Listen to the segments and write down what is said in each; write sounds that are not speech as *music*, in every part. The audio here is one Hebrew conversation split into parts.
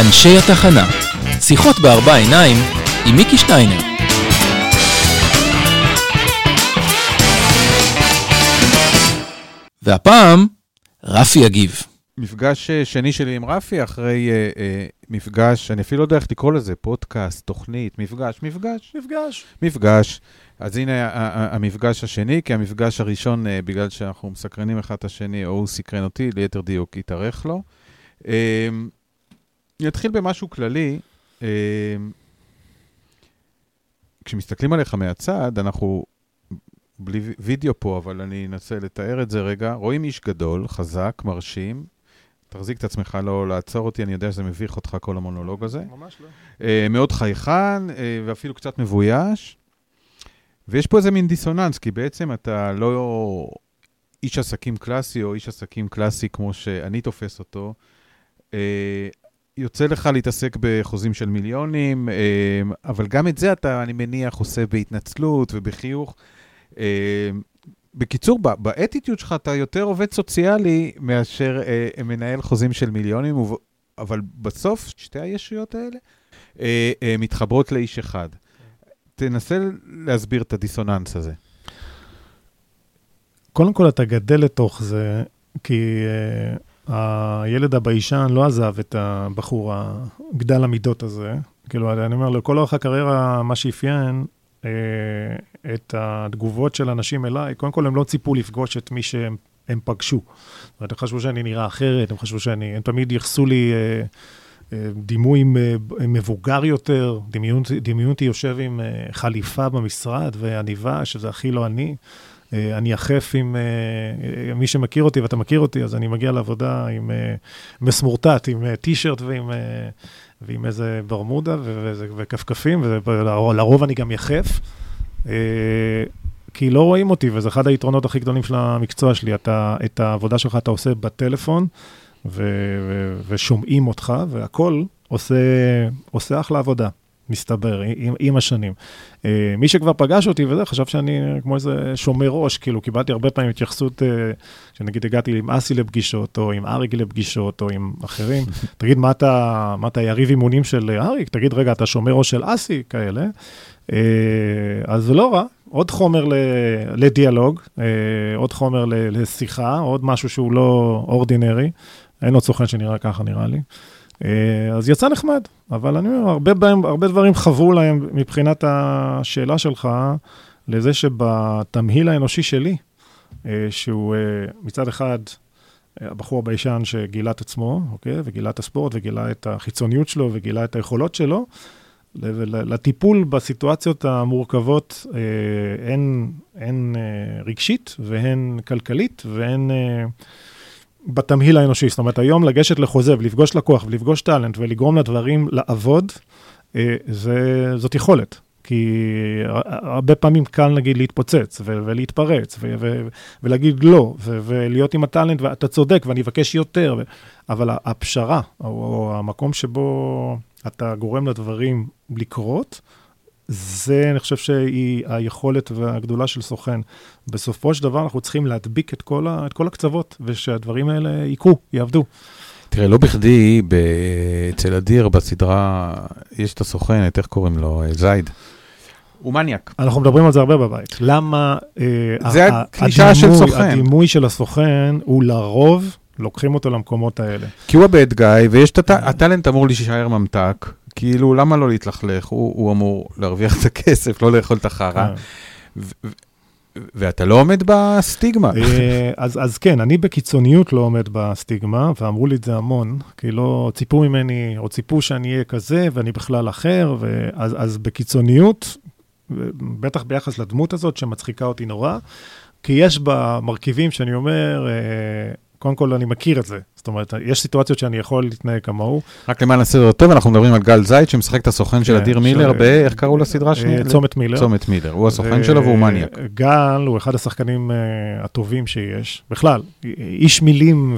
אנשי התחנה, שיחות בארבע עיניים עם מיקי שטיינר. והפעם, רפי יגיב. מפגש אה, שני שלי עם רפי, אחרי uh, uh, מפגש, אני אפילו לא יודע איך לקרוא לזה, פודקאסט, תוכנית, מפגש, מפגש, מפגש. מפגש. אז הנה המפגש השני, כי המפגש הראשון, uh, בגלל שאנחנו מסקרנים אחד את השני, או הוא סקרן אותי, ליתר דיוק התארך לו. Uh, אני אתחיל במשהו כללי. Uh, כשמסתכלים עליך מהצד, אנחנו בלי וידאו פה, אבל אני אנסה לתאר את זה רגע. רואים איש גדול, חזק, מרשים. תחזיק את עצמך, לא לעצור אותי, אני יודע שזה מביך אותך כל המונולוג הזה. ממש לא. Uh, מאוד חייכן, uh, ואפילו קצת מבויש. ויש פה איזה מין דיסוננס, כי בעצם אתה לא איש עסקים קלאסי, או איש עסקים קלאסי כמו שאני תופס אותו. יוצא לך להתעסק בחוזים של מיליונים, uh, אבל גם את זה אתה, אני מניח, עושה בהתנצלות ובחיוך. Uh, בקיצור, באטיטיוד שלך אתה יותר עובד סוציאלי מאשר uh, מנהל חוזים של מיליונים, אבל בסוף שתי הישויות האלה מתחברות לאיש אחד. תנסה להסביר את הדיסוננס הזה. קודם כל, אתה גדל לתוך זה, כי הילד הביישן לא עזב את הבחור הגדל המידות הזה. כאילו, אני אומר, לכל אורך הקריירה, מה שאפיין uh, את התגובות של אנשים אליי, קודם כל, הם לא ציפו לפגוש את מי שהם הם פגשו. זאת אומרת, הם חשבו שאני נראה אחרת, הם חשבו שאני, הם תמיד ייחסו לי... Uh, דימוי מבוגר יותר, דמיון אותי יושב עם חליפה במשרד ועניבה, שזה הכי לא אני. אני יחף עם, מי שמכיר אותי, ואתה מכיר אותי, אז אני מגיע לעבודה עם מסמורטט, עם טישרט ועם, ועם איזה ברמודה וכפכפים, ולרוב אני גם יחף. כי לא רואים אותי, וזה אחד היתרונות הכי גדולים של המקצוע שלי. אתה, את העבודה שלך אתה עושה בטלפון, ו- ו- ושומעים אותך, והכול עושה, עושה אחלה עבודה, מסתבר, עם, עם השנים. Uh, מי שכבר פגש אותי וזה, חשב שאני כמו איזה שומר ראש, כאילו, קיבלתי הרבה פעמים התייחסות, uh, שנגיד הגעתי עם אסי לפגישות, או עם אריק לפגישות, או עם אחרים, *laughs* תגיד, מה אתה, מה אתה יריב אימונים של אריק? תגיד, רגע, אתה שומר ראש של אסי, כאלה. Uh, אז זה לא רע, עוד חומר ל, לדיאלוג, uh, עוד חומר ל, לשיחה, עוד משהו שהוא לא אורדינרי. אין עוד סוכן שנראה ככה, נראה לי. אז יצא נחמד, אבל אני אומר, הרבה, בהם, הרבה דברים חוו להם מבחינת השאלה שלך, לזה שבתמהיל האנושי שלי, שהוא מצד אחד הבחור הביישן שגילה את עצמו, אוקיי? וגילה את הספורט, וגילה את החיצוניות שלו, וגילה את היכולות שלו, לטיפול בסיטואציות המורכבות, הן רגשית, והן כלכלית, והן... בתמהיל האנושי. זאת אומרת, היום לגשת לחוזה ולפגוש לקוח ולפגוש טאלנט ולגרום לדברים לעבוד, אה, זה, זאת יכולת. כי הרבה פעמים קל, נגיד, להתפוצץ ו- ולהתפרץ ו- ו- ולהגיד לא, ו- ולהיות עם הטאלנט, ואתה צודק ואני אבקש יותר, ו- אבל הפשרה, או, או המקום שבו אתה גורם לדברים לקרות, זה, אני חושב שהיא היכולת והגדולה של סוכן. בסופו של דבר אנחנו צריכים להדביק את כל, ה, את כל הקצוות, ושהדברים האלה יקרו, יעבדו. תראה, לא בכדי, אצל אדיר בסדרה, יש את הסוכנת, איך קוראים לו? זייד. הוא מניאק. אנחנו מדברים על זה הרבה בבית. למה... אה, זה הקלישה של סוכן. הדימוי של הסוכן הוא לרוב, לוקחים אותו למקומות האלה. כי הוא הבד גיא, ויש את הטאלנט אמור להישאר ממתק. כאילו, למה לא להתלכלך? הוא, הוא אמור להרוויח את הכסף, לא לאכול את החרא. כן. ואתה לא עומד בסטיגמה. אה, אז, אז כן, אני בקיצוניות לא עומד בסטיגמה, ואמרו לי את זה המון, כי לא ציפו ממני, או ציפו שאני אהיה כזה, ואני בכלל אחר, ואז, אז בקיצוניות, בטח ביחס לדמות הזאת, שמצחיקה אותי נורא, כי יש בה מרכיבים שאני אומר, אה, קודם כל, אני מכיר את זה. זאת אומרת, יש סיטואציות שאני יכול להתנהג כמוהו. רק למען הסדר הטוב, אנחנו מדברים על גל זית שמשחק את הסוכן של כן, אדיר מילר. איך קראו לסדרה שנייה? צומת מילר. צומת מילר, הוא הסוכן שלו והוא מניאק. גל הוא אחד השחקנים הטובים שיש. בכלל, איש מילים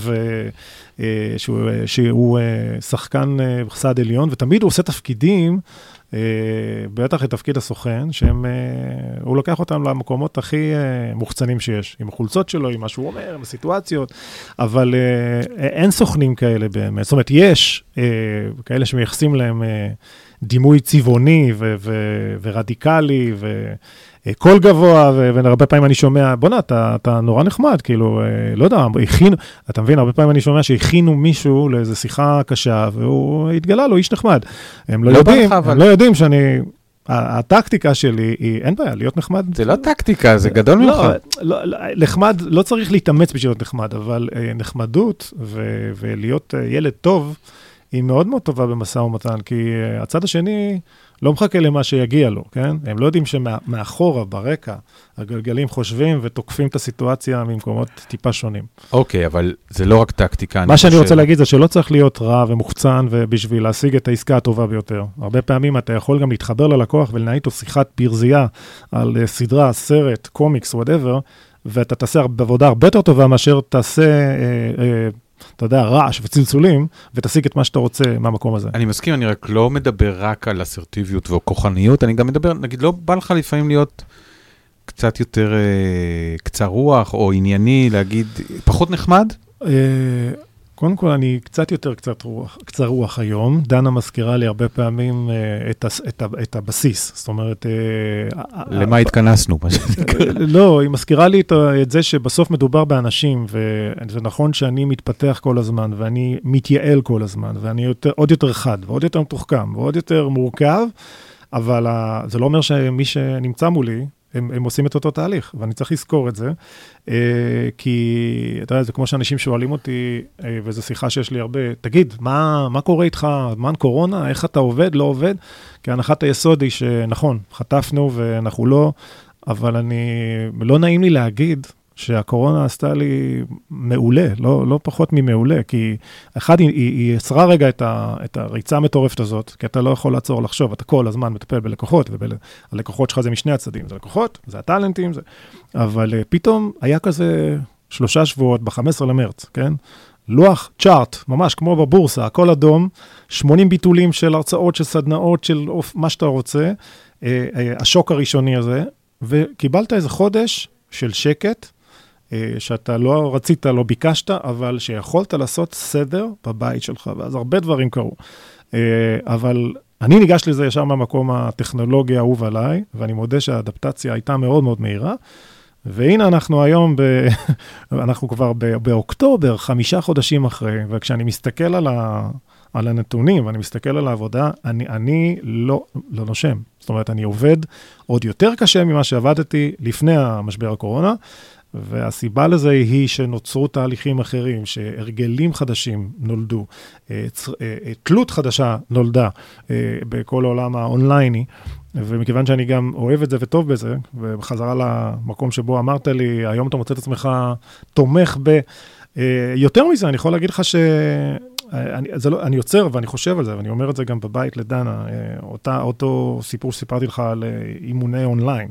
שהוא שחקן בסד עליון, ותמיד הוא עושה תפקידים אה, בטח את תפקיד הסוכן, שהם, אה, לוקח אותם למקומות הכי אה, מוחצנים שיש, עם החולצות שלו, עם מה שהוא אומר, עם הסיטואציות, אבל אה, אין סוכנים כאלה באמת. זאת אומרת, יש אה, כאלה שמייחסים להם אה, דימוי צבעוני ורדיקלי, ו... אה, קול גבוה, והרבה פעמים אני שומע, בוא'נה, אתה, אתה נורא נחמד, כאילו, אה, לא יודע, הכינו, אתה מבין, הרבה פעמים אני שומע שהכינו מישהו לאיזו שיחה קשה, והוא התגלה לו איש נחמד. הם לא, לא יודעים, לך, אבל- הם לא יודעים שאני... הטקטיקה שלי היא, אין בעיה, להיות נחמד. זה לא טקטיקה, זה גדול ממך. לא, לא, לא, נחמד, לא צריך להתאמץ בשביל להיות נחמד, אבל אה, נחמדות ו- ולהיות אה, ילד טוב, היא מאוד מאוד טובה במשא ומתן, כי אה, הצד השני לא מחכה למה שיגיע לו, כן? הם לא יודעים שמאחורה, ברקע, הגלגלים חושבים ותוקפים את הסיטואציה ממקומות טיפה שונים. אוקיי, אבל זה לא רק טקטיקה, מה שאני חושב. רוצה להגיד זה שלא צריך להיות רע ומוחצן ובשביל להשיג את העסקה הטובה ביותר. הרבה פעמים אתה יכול גם להתחבר ללקוח ולנהל איתו שיחת ברזייה על אה, סדרה, סרט, קומיקס, whatever, ואתה תעשה עבודה הרבה יותר טובה מאשר תעשה, אה, אה, אתה יודע, רעש וצלצולים, ותשיג את מה שאתה רוצה מהמקום הזה. אני מסכים, אני רק לא מדבר רק על אסרטיביות וכוחניות, אני גם מדבר, נגיד, לא בא לך לפעמים להיות קצת יותר אה, קצר רוח או ענייני, להגיד, פחות נחמד? אה, קודם כל, אני קצת יותר קצת רוח, קצר רוח היום. דנה מזכירה לי הרבה פעמים אה, את, הס- את, ה- את הבסיס. זאת אומרת... אה, למה התכנסנו? מה שנקרא. לא, היא מזכירה לי את, ה- את זה שבסוף מדובר באנשים, וזה נכון שאני מתפתח כל הזמן, ואני מתייעל כל הזמן, ואני יותר, עוד יותר חד, ועוד יותר מתוחכם, ועוד יותר מורכב, אבל ה, זה לא אומר שמי שנמצא מולי, הם, הם עושים את אותו תהליך, ואני צריך לזכור את זה, אה, כי אתה יודע, זה כמו שאנשים שואלים אותי, אה, וזו שיחה שיש לי הרבה, תגיד, מה, מה קורה איתך, זמן קורונה, איך אתה עובד, לא עובד? כי הנחת היסוד היא שנכון, חטפנו ואנחנו לא, אבל אני, לא נעים לי להגיד שהקורונה עשתה לי מעולה, לא, לא פחות ממעולה, כי אחד, היא, היא, יצרה רגע את, ה, את הריצה המטורפת הזאת, כי אתה לא יכול לעצור לחשוב, אתה כל הזמן מטפל בלקוחות, והלקוחות שלך זה משני הצדדים, זה לקוחות, זה הטאלנטים, זה... אבל uh, פתאום היה כזה שלושה שבועות ב-15 למרץ, כן? לוח צ'ארט, ממש כמו בבורסה, הכל אדום, 80 ביטולים של הרצאות, של סדנאות, של אוף, מה שאתה רוצה, אה, אה, השוק הראשוני הזה, וקיבלת איזה חודש של שקט, אה, שאתה לא רצית, לא ביקשת, אבל שיכולת לעשות סדר בבית שלך, ואז הרבה דברים קרו. אה, אבל אני ניגש לזה ישר מהמקום הטכנולוגי האהוב עליי, ואני מודה שהאדפטציה הייתה מאוד מאוד מהירה. והנה אנחנו היום, ב... *laughs* אנחנו כבר ב... באוקטובר, חמישה חודשים אחרי, וכשאני מסתכל על, ה... על הנתונים ואני מסתכל על העבודה, אני, אני לא, לא נושם. זאת אומרת, אני עובד עוד יותר קשה ממה שעבדתי לפני המשבר הקורונה, והסיבה לזה היא שנוצרו תהליכים אחרים, שהרגלים חדשים נולדו, אה, אה, אה, תלות חדשה נולדה בכל העולם האונלייני, ומכיוון שאני גם אוהב את זה וטוב בזה, ובחזרה למקום שבו אמרת לי, היום אתה מוצא את עצמך תומך ב... יותר מזה, אני יכול להגיד לך ש... אני, זה לא, אני יוצר ואני חושב על זה, ואני אומר את זה גם בבית לדנה, אה, אותה, אותו סיפור שסיפרתי לך על אה, אימוני אונליין,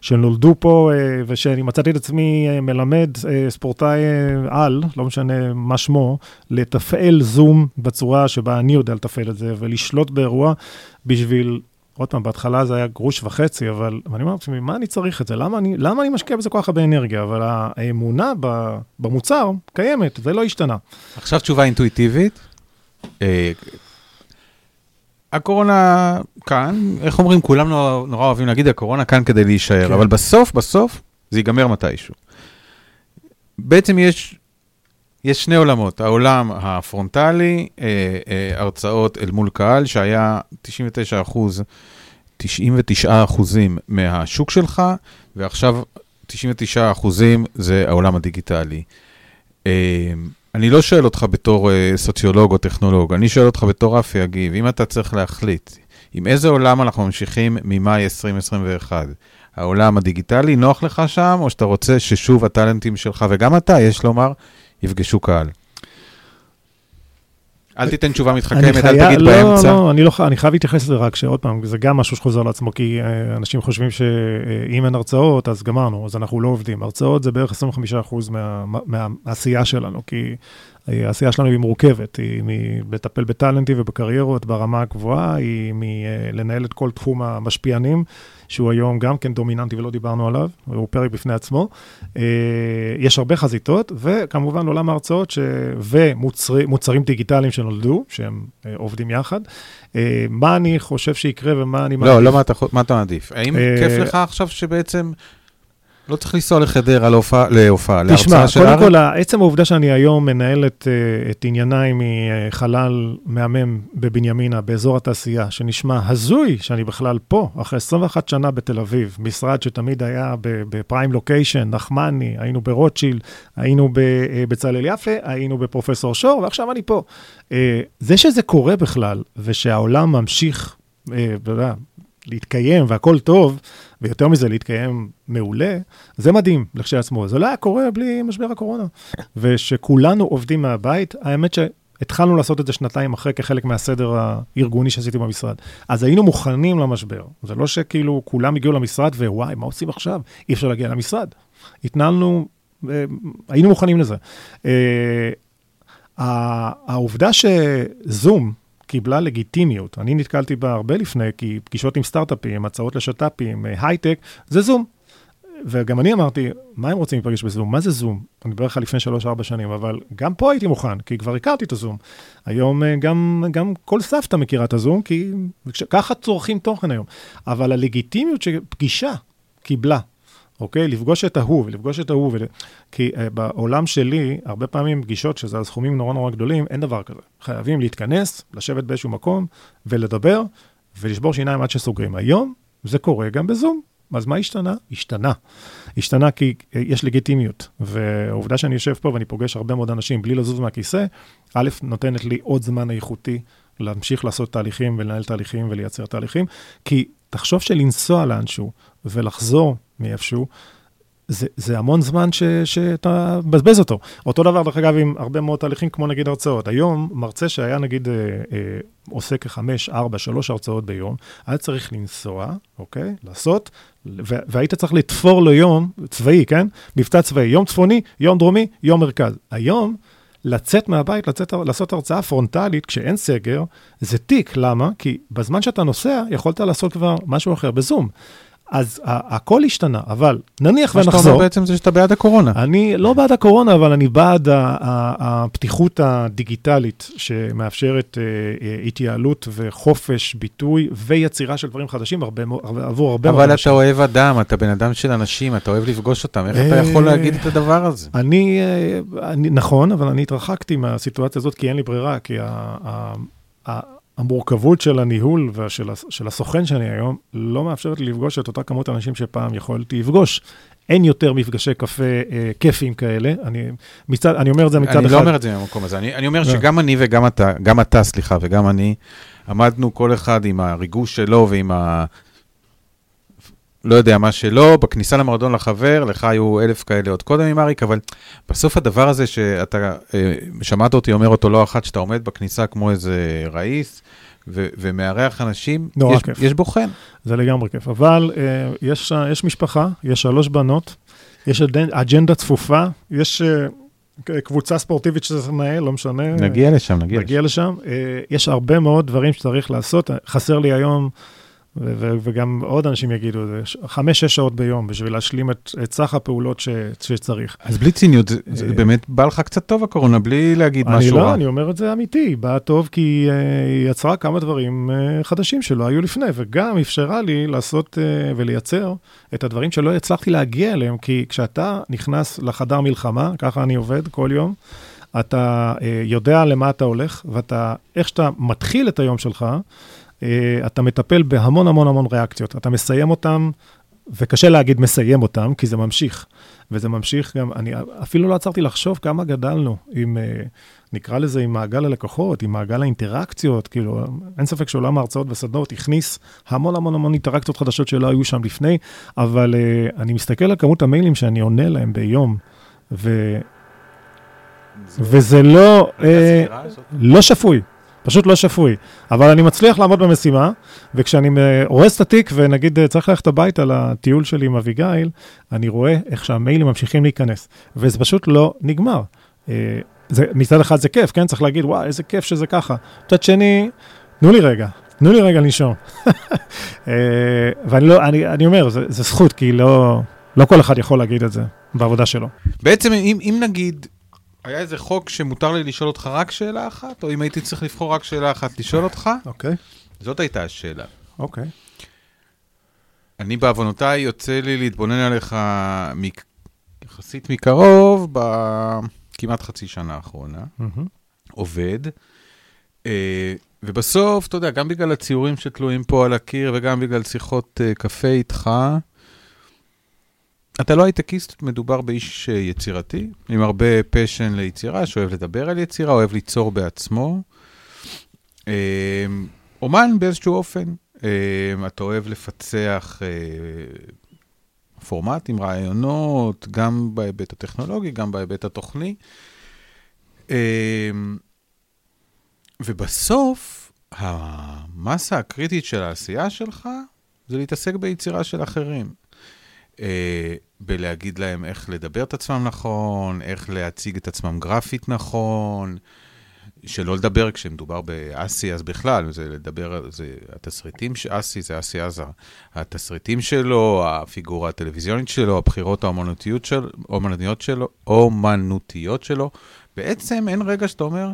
שנולדו פה אה, ושאני מצאתי את עצמי מלמד ספורטאי על, לא משנה מה שמו, לתפעל זום בצורה שבה אני יודע לתפעל את זה ולשלוט באירוע בשביל... עוד פעם, בהתחלה זה היה גרוש וחצי, אבל אני אומר לעצמי, מה אני צריך את זה? למה אני, למה אני משקיע בזה כל כך הרבה אנרגיה? אבל האמונה במוצר קיימת, זה לא השתנה. עכשיו תשובה אינטואיטיבית. אה, הקורונה כאן, איך אומרים, כולם נורא אוהבים להגיד, הקורונה כאן כדי להישאר, כן. אבל בסוף, בסוף, זה ייגמר מתישהו. בעצם יש, יש שני עולמות, העולם הפרונטלי, אה, אה, הרצאות אל מול קהל, שהיה 99 אחוז, 99 אחוזים מהשוק שלך, ועכשיו 99 אחוזים זה העולם הדיגיטלי. אה, אני לא שואל אותך בתור אה, סוציולוג או טכנולוג, אני שואל אותך בתור רפי אגיב, אם אתה צריך להחליט, עם איזה עולם אנחנו ממשיכים ממאי 2021? העולם הדיגיטלי, נוח לך שם, או שאתה רוצה ששוב הטאלנטים שלך, וגם אתה, יש לומר, יפגשו קהל? אל תיתן תשובה מתחכמת, אל תגיד לא, באמצע. לא, אני לא אני חייב להתייחס לזה רק שעוד פעם, זה גם משהו שחוזר לעצמו, כי אה, אנשים חושבים שאם אין הרצאות, אז גמרנו, אז אנחנו לא עובדים. הרצאות זה בערך 25% מה- מה- מהעשייה שלנו, כי אה, העשייה שלנו היא מורכבת, היא מלטפל בטאלנטים ובקריירות ברמה הגבוהה, היא מלנהל את כל תחום המשפיענים, שהוא היום גם כן דומיננטי ולא דיברנו עליו, הוא פרק בפני עצמו. אה, יש הרבה חזיתות, וכמובן עולם ההרצאות ש... ומוצרים דיגיטליים שנולדו, שהם אה, עובדים יחד. אה, מה אני חושב שיקרה ומה אני... לא, לא מה אתה מה אתה מעדיף. האם כיף לך עכשיו שבעצם לא צריך לנסוע לחדרה להופעה, להופעה, תשמע, להרצאה של קודם אריק? כל, עצם העובדה שאני היום מנהל את, אה, את ענייניי מחלל מהמם בבנימינה, באזור התעשייה, שנשמע הזוי שאני בכלל פה, אחרי 21 שנה בתל אביב, משרד שתמיד היה בפריים לוקיישן, נחמני, היינו ברוטשילד, היינו בבצלאל יפה, היינו בפרופסור שור, ועכשיו אני פה. אה, זה שזה קורה בכלל, ושהעולם ממשיך, אה, אתה יודע, להתקיים והכל טוב, ויותר מזה, להתקיים מעולה, זה מדהים לכשעצמו. זה לא היה קורה בלי משבר הקורונה. ושכולנו עובדים מהבית, האמת שהתחלנו לעשות את זה שנתיים אחרי כחלק מהסדר הארגוני שעשיתי במשרד. אז היינו מוכנים למשבר. זה לא שכאילו כולם הגיעו למשרד ווואי, מה עושים עכשיו? אי אפשר להגיע למשרד. התנהלנו, אה, היינו מוכנים לזה. אה, העובדה שזום, קיבלה לגיטימיות. אני נתקלתי בה הרבה לפני, כי פגישות עם סטארט-אפים, הצעות לשת"פים, אה, הייטק, זה זום. וגם אני אמרתי, מה הם רוצים להיפגש בזום? מה זה זום? אני מדבר לך לפני 3-4 שנים, אבל גם פה הייתי מוכן, כי כבר הכרתי את הזום. היום אה, גם, גם כל סבתא מכירה את הזום, כי ככה צורכים תוכן היום. אבל הלגיטימיות שפגישה קיבלה, אוקיי? לפגוש את ההוא ולפגוש את ההוא. ול... כי uh, בעולם שלי, הרבה פעמים פגישות, שזה על סכומים נורא נורא גדולים, אין דבר כזה. חייבים להתכנס, לשבת באיזשהו מקום ולדבר ולשבור שיניים עד שסוגרים. היום זה קורה גם בזום. אז מה השתנה? השתנה. השתנה כי uh, יש לגיטימיות. והעובדה שאני יושב פה ואני פוגש הרבה מאוד אנשים בלי לזוז מהכיסא, א', נותנת לי עוד זמן איכותי להמשיך לעשות תהליכים ולנהל תהליכים ולייצר תהליכים, כי תחשוב שלנסוע לאנשהו ולחזור מאיפשהו, זה, זה המון זמן ש, שאתה מבזבז אותו. אותו דבר, דרך אגב, עם הרבה מאוד תהליכים, כמו נגיד הרצאות. היום, מרצה שהיה נגיד אה, אה, עושה כחמש, ארבע, שלוש הרצאות ביום, היה צריך לנסוע, אוקיי? לעשות, ו- והיית צריך לתפור לו יום צבאי, כן? מבצע צבאי, יום צפוני, יום דרומי, יום מרכז. היום, לצאת מהבית, לצאת, לעשות הרצאה פרונטלית כשאין סגר, זה תיק. למה? כי בזמן שאתה נוסע, יכולת לעשות כבר משהו אחר בזום. אז הכל השתנה, אבל נניח מה ונחזור. שאתה אומר בעצם זה שאתה בעד הקורונה. אני לא בעד הקורונה, אבל אני בעד הפתיחות הדיגיטלית שמאפשרת אה, אה, התייעלות וחופש ביטוי ויצירה של דברים חדשים הרבה, עבור הרבה מאוד אבל אנשים. אתה אוהב אדם, אתה בן אדם של אנשים, אתה אוהב לפגוש אותם, איך אתה אה, יכול להגיד את הדבר הזה? אני, אה, נכון, אבל אני התרחקתי מהסיטואציה הזאת כי אין לי ברירה, כי ה, המורכבות של הניהול ושל הסוכן שאני היום לא מאפשרת לי לפגוש את אותה כמות אנשים שפעם יכולתי לפגוש. אין יותר מפגשי קפה אה, כיפיים כאלה, אני, מצד, אני אומר את זה מצד אני אחד. לא אומר את זה מהמקום הזה, אני, אני אומר לא. שגם אני וגם אתה, גם אתה, סליחה, וגם אני, עמדנו כל אחד עם הריגוש שלו ועם. לא יודע מה שלא, בכניסה למועדון לחבר, לך היו אלף כאלה עוד קודם עם אריק, אבל בסוף הדבר הזה שאתה, אה, שמעת אותי אומר אותו לא אחת, שאתה עומד בכניסה כמו איזה ראיס, ו- ומארח אנשים, נורא יש, כיף. יש בו חן. זה לגמרי כיף. אבל אה, יש, יש משפחה, יש שלוש בנות, יש אג'נ- אג'נדה צפופה, יש אה, קבוצה ספורטיבית שצריך לנהל, לא משנה. נגיע לשם, נגיע לשם. נגיע לשם. אה, יש הרבה מאוד דברים שצריך לעשות. חסר לי היום, וגם עוד אנשים יגידו את זה, חמש-שש שעות ביום בשביל להשלים את, את סך הפעולות ש, שצריך. אז בלי ציניות, זה, זה אה, באמת בא לך קצת טוב הקורונה, בלי להגיד אני משהו לא, רע. אני אומר את זה אמיתי, באה טוב כי היא יצרה כמה דברים אה, חדשים שלא היו לפני, וגם אפשרה לי לעשות אה, ולייצר את הדברים שלא הצלחתי להגיע אליהם, כי כשאתה נכנס לחדר מלחמה, ככה אני עובד כל יום, אתה אה, יודע למה אתה הולך, ואתה, איך שאתה מתחיל את היום שלך, אה, אתה מטפל בהמון המון המון ריאקציות. אתה מסיים אותם, וקשה להגיד מסיים אותם, כי זה ממשיך. וזה ממשיך גם, אני אפילו לא עצרתי לחשוב כמה גדלנו עם, אה, נקרא לזה, עם מעגל הלקוחות, עם מעגל האינטראקציות, כאילו, אין ספק שעולם ההרצאות וסדנות הכניס המון המון המון אינטראקציות חדשות שלא היו שם לפני, אבל uh, אני מסתכל על כמות המיילים שאני עונה להם ביום, ו... וזה לא, אה? לא שפוי, פשוט לא שפוי. אבל אני מצליח לעמוד במשימה, וכשאני אה, הורס את התיק, ונגיד אה, צריך ללכת הביתה לטיול שלי עם אביגיל, אני רואה איך שהמיילים ממשיכים להיכנס, וזה פשוט לא נגמר. אה, זה, מצד אחד זה כיף, כן? צריך להגיד, וואי, איזה כיף שזה ככה. מצד שני, תנו לי רגע, תנו לי רגע לנשום. *laughs* ואני לא, אני, אני אומר, זה, זה זכות, כי לא, לא כל אחד יכול להגיד את זה בעבודה שלו. בעצם, אם, אם נגיד, היה איזה חוק שמותר לי לשאול אותך רק שאלה אחת, או אם הייתי צריך לבחור רק שאלה אחת לשאול אותך, אוקיי, זאת הייתה השאלה. אוקיי. אני בעוונותיי יוצא לי להתבונן עליך מק... יחסית מקרוב בכמעט חצי שנה האחרונה, עובד, אה, ובסוף, אתה יודע, גם בגלל הציורים שתלויים פה על הקיר וגם בגלל שיחות אה, קפה איתך, אתה לא הייטקיסט, מדובר באיש אה, יצירתי, עם הרבה פשן ליצירה, שאוהב לדבר על יצירה, אוהב ליצור בעצמו. אה, אומן באיזשהו אופן. אה, אתה אוהב לפצח אה, פורמטים, רעיונות, גם בהיבט הטכנולוגי, גם בהיבט התוכני. אה, ובסוף, המסה הקריטית של העשייה שלך זה להתעסק ביצירה של אחרים. אה, בלהגיד להם איך לדבר את עצמם נכון, איך להציג את עצמם גרפית נכון, שלא לדבר כשמדובר באסי, אז בכלל, זה לדבר, זה התסריטים, אסי זה אסי עזר, התסריטים שלו, הפיגורה הטלוויזיונית שלו, הבחירות האומנותיות של, אומנותיות שלו, אומנותיות שלו, בעצם אין רגע שאתה אומר,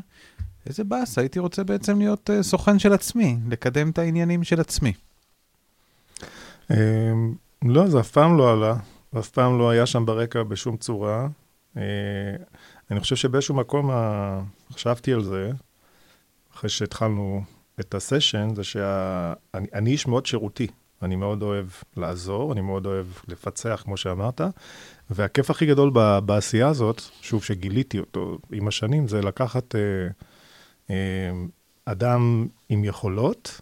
איזה באס, הייתי רוצה בעצם להיות uh, סוכן של עצמי, לקדם את העניינים של עצמי. לא, זה אף פעם לא עלה, ואף פעם לא היה שם ברקע בשום צורה. אה, אני חושב שבאיזשהו מקום ה- חשבתי על זה, אחרי שהתחלנו את הסשן, זה שאני אני איש מאוד שירותי. אני מאוד אוהב לעזור, אני מאוד אוהב לפצח, כמו שאמרת, והכיף הכי גדול בעשייה הזאת, שוב, שגיליתי אותו עם השנים, זה לקחת אה, אה, אדם עם יכולות,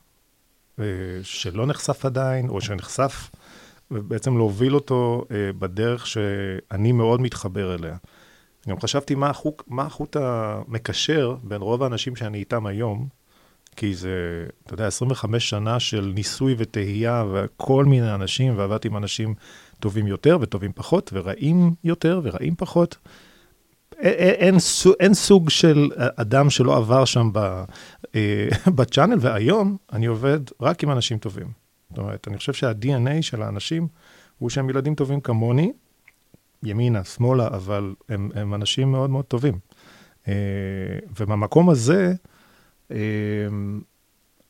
אה, שלא נחשף עדיין, או שנחשף, ובעצם להוביל אותו אה, בדרך שאני מאוד מתחבר אליה. גם חשבתי מה החוט, מה החוט המקשר בין רוב האנשים שאני איתם היום, כי זה, אתה יודע, 25 שנה של ניסוי וטהייה וכל מיני אנשים, ועבדתי עם אנשים טובים יותר וטובים פחות, ורעים יותר ורעים פחות. אין, אין סוג של אדם שלא עבר שם אה, *laughs* בצ'אנל, והיום אני עובד רק עם אנשים טובים. זאת אומרת, אני חושב שה-DNA של האנשים הוא שהם ילדים טובים כמוני, ימינה, שמאלה, אבל הם, הם אנשים מאוד מאוד טובים. אה, ומהמקום הזה, אה,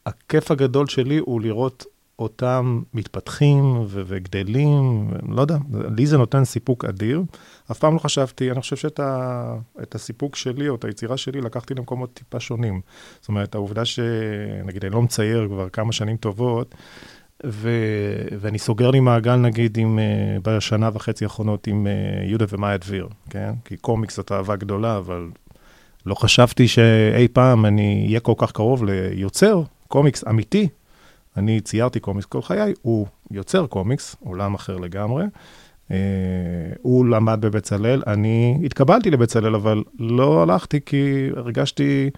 הכיף הגדול שלי הוא לראות אותם מתפתחים ו- וגדלים, לא יודע, לי זה נותן סיפוק אדיר. אף פעם לא חשבתי, אני חושב שאת ה, את הסיפוק שלי או את היצירה שלי לקחתי למקומות טיפה שונים. זאת אומרת, העובדה שנגיד אני לא מצייר כבר כמה שנים טובות, ו... ואני סוגר לי מעגל, נגיד, עם, uh, בשנה וחצי האחרונות עם uh, יהודה ומאיה דביר, כן? כי קומיקס זאת אהבה גדולה, אבל לא חשבתי שאי פעם אני אהיה כל כך קרוב ליוצר קומיקס אמיתי. אני ציירתי קומיקס כל חיי, הוא יוצר קומיקס, עולם אחר לגמרי. Uh, הוא למד בבצלאל, אני התקבלתי לבצלאל, אבל לא הלכתי כי הרגשתי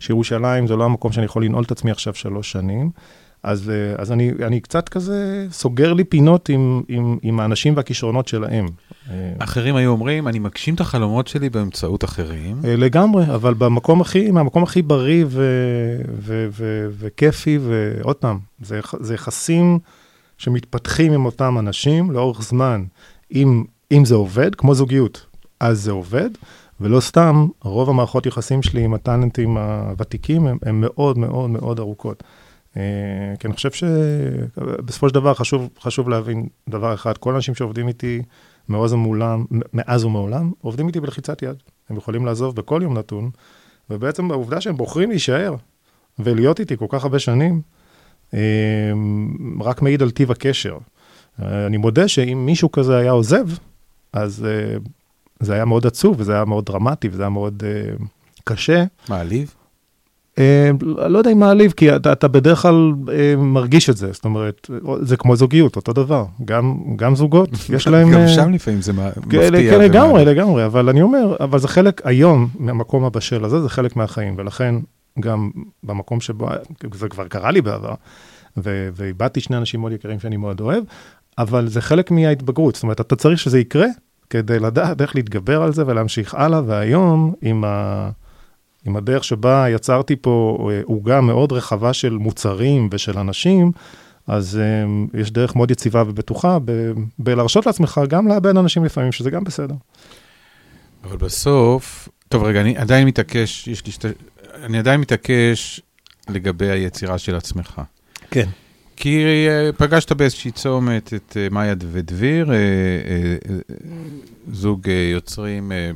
שירושלים זה לא המקום שאני יכול לנעול את עצמי עכשיו שלוש שנים. אז, אה, אז אני, אני קצת כזה סוגר לי פינות עם, עם, עם האנשים והכישרונות שלהם. אה, אחרים היו אומרים, אני מגשים את החלומות שלי באמצעות אחרים. אה, לגמרי, אבל במקום הכי, מהמקום הכי בריא ו, ו, ו, וכיפי, ועוד פעם, זה, זה יחסים שמתפתחים עם אותם אנשים לאורך זמן. אם, אם זה עובד, כמו זוגיות, אז זה עובד, ולא סתם, רוב המערכות יחסים שלי עם הטאלנטים הוותיקים הם מאוד מאוד מאוד ארוכות. אה, כי אני חושב שבסופו של דבר חשוב, חשוב להבין דבר אחד, כל האנשים שעובדים איתי מאז ומעולם, מאז ומעולם, עובדים איתי בלחיצת יד. הם יכולים לעזוב בכל יום נתון, ובעצם העובדה שהם בוחרים להישאר ולהיות איתי כל כך הרבה שנים, אה, רק מעיד על טיב הקשר. אה, אני מודה שאם מישהו כזה היה עוזב, אז זה היה מאוד עצוב, וזה היה מאוד דרמטי, וזה היה מאוד קשה. מעליב? אה, לא יודע אם מעליב, כי אתה, אתה בדרך כלל אה, מרגיש את זה, זאת אומרת, זה כמו זוגיות, אותו דבר. גם, גם זוגות, *laughs* יש להם... גם אה, שם לפעמים זה כן, מפתיע. כן, לגמרי. לגמרי, אבל אני אומר, אבל זה חלק, היום, מהמקום הבשל הזה, זה חלק מהחיים, ולכן גם במקום שבו, זה כבר קרה לי בעבר, ואיבדתי שני אנשים מאוד יקרים שאני מאוד אוהב, אבל זה חלק מההתבגרות, זאת אומרת, אתה צריך שזה יקרה כדי לדעת איך להתגבר על זה ולהמשיך הלאה, והיום, עם, ה- עם הדרך שבה יצרתי פה אה, עוגה מאוד רחבה של מוצרים ושל אנשים, אז um, יש דרך מאוד יציבה ובטוחה ב- בלהרשות לעצמך גם לאבד אנשים לפעמים, שזה גם בסדר. אבל בסוף, טוב רגע, אני עדיין מתעקש, יש לי שתי, אני עדיין מתעקש לגבי היצירה של עצמך. כן. כי אה, פגשת באיזושהי צומת את אה, מאיה ודביר, אה, אה, אה, זוג אה, יוצרים אה, אה,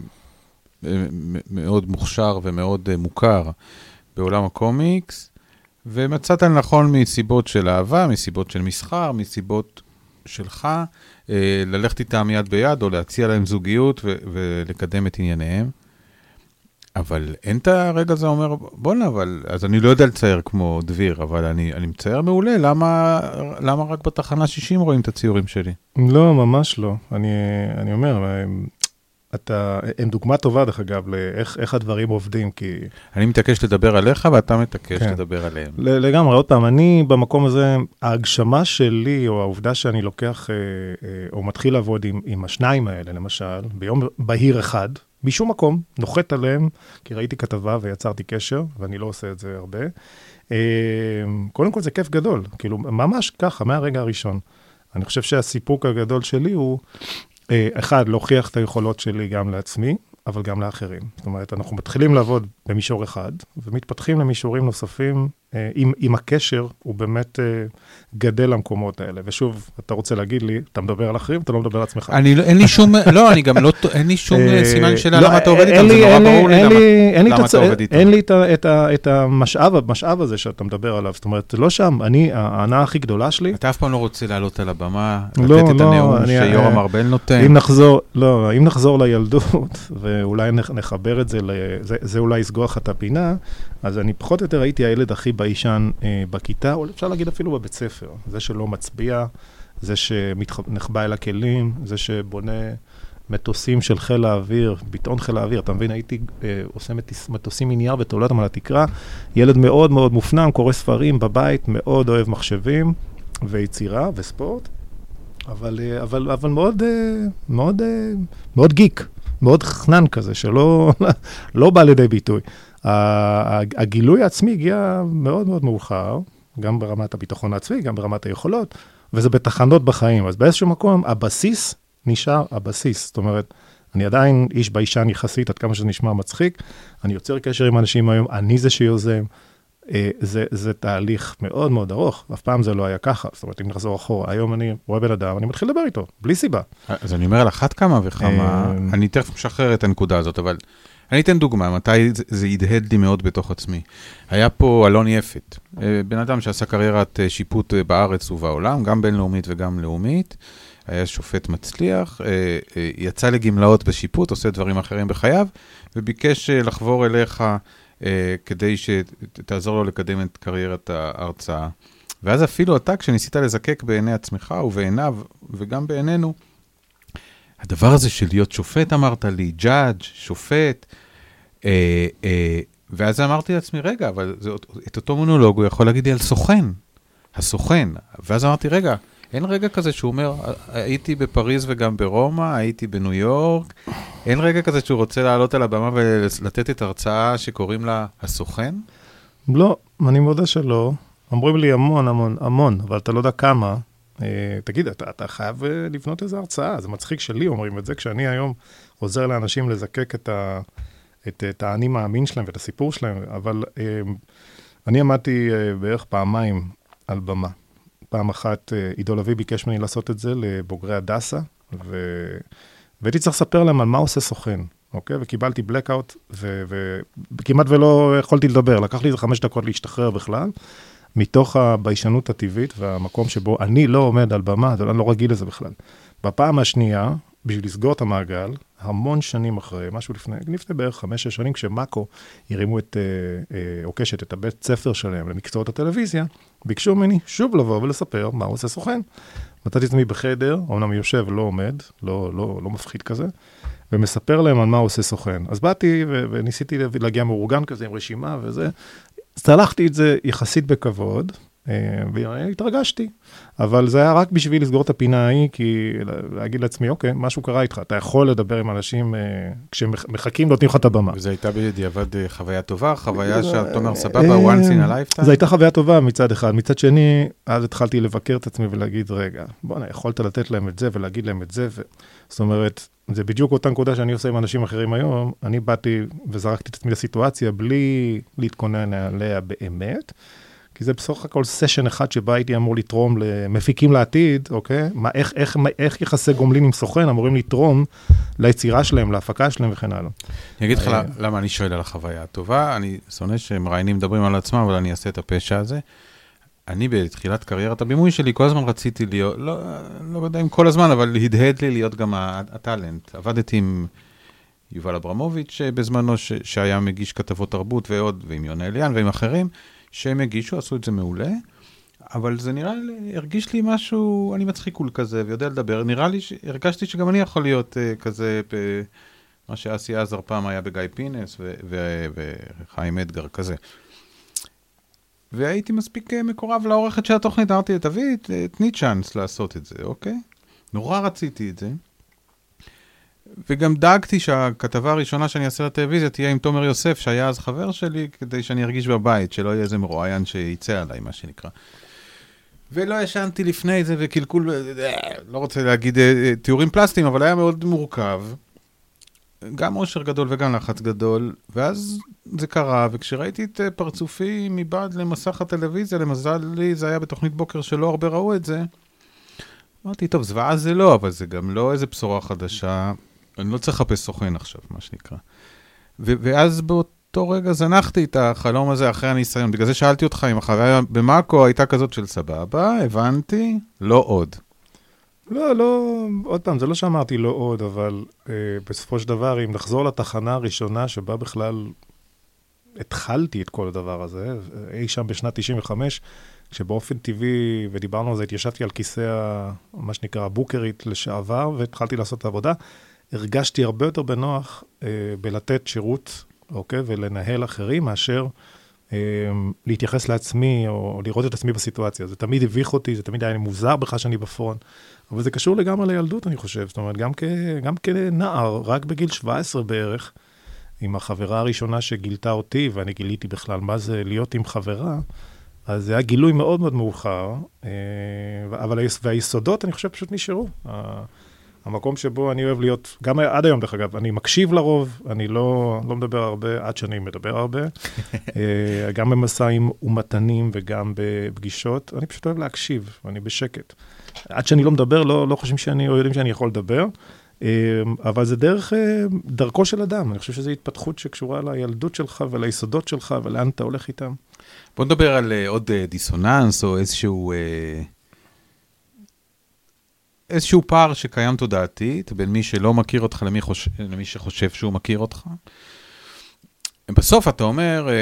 מאוד מוכשר ומאוד אה, מוכר בעולם הקומיקס, ומצאת לנכון מסיבות של אהבה, מסיבות של מסחר, מסיבות שלך, אה, ללכת איתם יד ביד או להציע להם זוגיות ולקדם את ענייניהם. אבל אין את הרגע הזה אומר, בואנה, אבל, אז אני לא יודע לצייר כמו דביר, אבל אני, אני מצייר מעולה, למה, למה רק בתחנה 60 רואים את הציורים שלי? לא, ממש לא. אני, אני אומר, אתה, הם דוגמה טובה, דרך אגב, לאיך איך הדברים עובדים, כי אני מתעקש לדבר עליך ואתה מתעקש כן. לדבר עליהם. לגמרי, עוד פעם, אני במקום הזה, ההגשמה שלי, או העובדה שאני לוקח, אה, אה, או מתחיל לעבוד עם, עם השניים האלה, למשל, ביום בהיר אחד, משום מקום, נוחת עליהם, כי ראיתי כתבה ויצרתי קשר, ואני לא עושה את זה הרבה. אה, קודם כל, זה כיף גדול, כאילו, ממש ככה, מהרגע הראשון. אני חושב שהסיפוק הגדול שלי הוא, אחד, להוכיח את היכולות שלי גם לעצמי, אבל גם לאחרים. זאת אומרת, אנחנו מתחילים לעבוד במישור אחד, ומתפתחים למישורים נוספים, אה, אם הקשר הוא באמת אה, גדל למקומות האלה. ושוב, אתה רוצה להגיד לי, אתה מדבר על אחרים, אתה לא מדבר על עצמך. אני, לא- אין לי שום, *laughs* לא, אני גם לא, אין לי שום אה, סימן שאלה לא, למה אתה עובד איתם, זה נורא ברור לי למה. אתה עובד איתם. אין לי את המשאב הזה שאתה מדבר עליו. זאת אומרת, לא שם, אני, ההנאה הכי גדולה שלי, אתה אף פעם לא רוצה לעלות על הבמה, לא, לתת את לא, הנאום שיורם אה, ארבל נותן. אם נחזור, לא, אם נחזור לילדות, *laughs* ואולי נח- נחבר את זה, זה, זה אולי יסגור לך את הפינה, אז אני פחות או יותר הייתי הילד הכי ביישן אה, בכיתה, או אפשר להגיד אפילו בבית ספר. זה שלא מצביע, זה שנחבא אל הכלים, זה שבונה מטוסים של חיל האוויר, ביטאון חיל האוויר, אתה מבין, הייתי אה, עושה מטיס, מטוסים מנייר ותולה אותם על התקרה. ילד מאוד מאוד מופנם, קורא ספרים בבית, מאוד אוהב מחשבים ויצירה וספורט. אבל, אה, אבל, אבל מאוד, אה, מאוד, אה, מאוד גיק, מאוד חנן כזה, שלא *laughs* לא בא לידי ביטוי. הגילוי העצמי הגיע מאוד מאוד מאוחר, גם ברמת הביטחון העצמי, גם ברמת היכולות, וזה בתחנות בחיים. אז באיזשהו מקום, הבסיס נשאר הבסיס. זאת אומרת, אני עדיין איש ביישן יחסית, עד כמה שזה נשמע מצחיק. אני יוצר קשר עם אנשים היום, אני זה שיוזם. אה, זה, זה תהליך מאוד מאוד ארוך, אף פעם זה לא היה ככה. זאת אומרת, אם נחזור אחורה, היום אני רואה בן אדם, אני מתחיל לדבר איתו, בלי סיבה. אז אני אומר על אחת כמה וכמה, אה, אני תכף משחרר את הנקודה הזאת, אבל אני אתן דוגמה, מתי זה- הדהד לי מאוד בתוך עצמי. היה פה אלון יפת, אה, בן אדם שעשה קריירת אה, שיפוט אה, בארץ ובעולם, גם בינלאומית וגם לאומית. היה שופט מצליח, יצא לגמלאות בשיפוט, עושה דברים אחרים בחייו, וביקש לחבור אליך כדי שתעזור לו לקדם את קריירת ההרצאה. ואז אפילו אתה, כשניסית לזקק בעיני עצמך ובעיניו, וגם בעינינו, הדבר הזה של להיות שופט, אמרת לי, judge, שופט, אה, אה, ואז אמרתי לעצמי, רגע, אבל זה, את אותו מונולוג הוא יכול להגיד לי על סוכן, הסוכן. ואז אמרתי, רגע, אין רגע כזה שהוא אומר, הייתי בפריז וגם ברומא, הייתי בניו יורק, אין רגע כזה שהוא רוצה לעלות על הבמה ולתת את ההרצאה שקוראים לה הסוכן? לא, אני מודה שלא. אומרים לי המון, המון, המון, אבל אתה לא יודע כמה. אה, תגיד, אתה, אתה חייב אה, לבנות איזו הרצאה, זה מצחיק שלי אומרים את זה, כשאני היום עוזר לאנשים לזקק את, האני מאמין שלהם ואת הסיפור שלהם, אבל אה, אני עמדתי בערך פעמיים על במה. פעם אחת עידו לביא ביקש ממני לעשות את זה לבוגרי הדסה, ו... והייתי צריך לספר להם על מה עושה סוכן, אוקיי? וקיבלתי blackout, ו... וכמעט ולא יכולתי לדבר, לקח לי איזה חמש דקות להשתחרר בכלל, מתוך הביישנות הטבעית והמקום שבו אני לא עומד על במה, אני לא רגיל לזה בכלל. בפעם השנייה, בשביל לסגור את המעגל, המון שנים אחרי, משהו לפני, לפני בערך חמש-שש שנים, כשמאקו הרימו את אה, אה, עוקשת, את הבית ספר שלהם למקצועות הטלוויזיה, ביקשו ממני שוב לבוא ולספר מה עושה סוכן. מצאתי את עצמי בחדר, אמנם יושב, לא עומד, לא, לא, לא מפחיד כזה, ומספר להם על מה עושה סוכן. אז באתי ו- וניסיתי להגיע מאורגן כזה עם רשימה וזה. צלחתי את זה יחסית בכבוד, אה, והתרגשתי. אבל זה היה רק בשביל לסגור את הפינה ההיא, כי להגיד לעצמי, אוקיי, משהו קרה איתך, אתה יכול לדבר עם אנשים, אה, כשמחכים נותנים לך את הבמה. וזה הייתה בדיעבד אה, חוויה טובה, חוויה שאתה אומר, סבבה, once in a lifetime? זו הייתה חוויה טובה מצד אחד. מצד שני, אז התחלתי לבקר את עצמי ולהגיד, רגע, בוא'נה, יכולת לתת להם את זה ולהגיד להם את זה. זאת אומרת, זה בדיוק אותה נקודה שאני עושה עם אנשים אחרים היום. אני באתי וזרקתי את עצמי לסיטואציה בלי להתכונן עליה באמת. כי זה בסך הכל סשן אחד שבה הייתי אמור לתרום למפיקים לעתיד, אוקיי? מה, איך, איך, איך יחסי גומלין עם סוכן אמורים לתרום ליצירה שלהם, להפקה שלהם וכן הלאה. אני אגיד לך למה אני שואל על החוויה הטובה. אני שונא שמראיינים מדברים על עצמם, אבל אני אעשה את הפשע הזה. אני בתחילת קריירת הבימוי שלי, כל הזמן רציתי להיות, לא, לא יודע אם כל הזמן, אבל הדהד לי להיות גם הטאלנט. עבדתי עם יובל אברמוביץ' בזמנו, ש, שהיה מגיש כתבות תרבות ועוד, ועם יונה אליאן ועם אחרים. שהם הגישו, עשו את זה מעולה, אבל זה נראה לי, הרגיש לי משהו, אני מצחיקול כזה ויודע לדבר, נראה לי, הרגשתי שגם אני יכול להיות uh, כזה, ב, מה שאסי עזר פעם היה בגיא פינס וחיים אדגר כזה. והייתי מספיק אה, מקורב לעורכת של התוכנית, אמרתי, תביא, תני צ'אנס לעשות את זה, אוקיי? נורא רציתי את זה. וגם דאגתי שהכתבה הראשונה שאני אעשה לטלוויזיה תהיה עם תומר יוסף, שהיה אז חבר שלי, כדי שאני ארגיש בבית, שלא יהיה איזה מרואיין שיצא עליי, מה שנקרא. ולא ישנתי לפני זה, וקלקול, לא רוצה להגיד אה, אה, תיאורים פלסטיים, אבל היה מאוד מורכב. גם אושר גדול וגם לחץ גדול, ואז זה קרה, וכשראיתי את אה, פרצופי מבעד למסך הטלוויזיה, למזל לי זה היה בתוכנית בוקר שלא הרבה ראו את זה, אמרתי, טוב, זוועה זה לא, אבל זה גם לא איזה בשורה חדשה. אני לא צריך לחפש סוכן עכשיו, מה שנקרא. ו- ואז באותו רגע זנחתי את החלום הזה אחרי הניסיון. בגלל זה שאלתי אותך אם החוויה במאקו הייתה כזאת של סבבה, הבנתי, לא עוד. לא, לא, עוד פעם, זה לא שאמרתי לא עוד, אבל אה, בסופו של דבר, אם נחזור לתחנה הראשונה שבה בכלל התחלתי את כל הדבר הזה, אי שם בשנת 95, כשבאופן טבעי, ודיברנו על זה, התיישבתי על כיסא, מה שנקרא, הבוקרית לשעבר, והתחלתי לעשות את העבודה. הרגשתי הרבה יותר בנוח אה, בלתת שירות, אוקיי, ולנהל אחרים, מאשר להתייחס לעצמי או, או לראות את עצמי בסיטואציה. זה תמיד הביך אותי, זה תמיד היה לי מוזר בכלל שאני בפרונט, אבל זה קשור לגמרי לילדות, אני חושב. זאת אומרת, גם, כ, גם כנער, רק בגיל 17 בערך, עם החברה הראשונה שגילתה אותי, ואני גיליתי בכלל מה זה להיות עם חברה, אז זה היה גילוי מאוד מאוד מאוחר, אה, אבל והיסודות, אני חושב, פשוט נשארו. המקום שבו אני אוהב להיות, גם עד היום דרך אגב, אני מקשיב לרוב, אני לא, לא מדבר הרבה, עד שאני מדבר הרבה, *laughs* אה, גם במשאים ומתנים וגם בפגישות, אני פשוט אוהב להקשיב, אני בשקט. עד שאני לא מדבר, לא, לא חושבים שאני, או יודעים שאני יכול לדבר, אה, אבל זה דרך, אה, דרכו של אדם, אני חושב שזו התפתחות שקשורה לילדות שלך וליסודות שלך ולאן אתה הולך איתם. בוא נדבר על עוד דיסוננס או איזשהו... איזשהו פער שקיים תודעתית בין מי שלא מכיר אותך למי, חוש... למי שחושב שהוא מכיר אותך. בסוף אתה אומר, אה,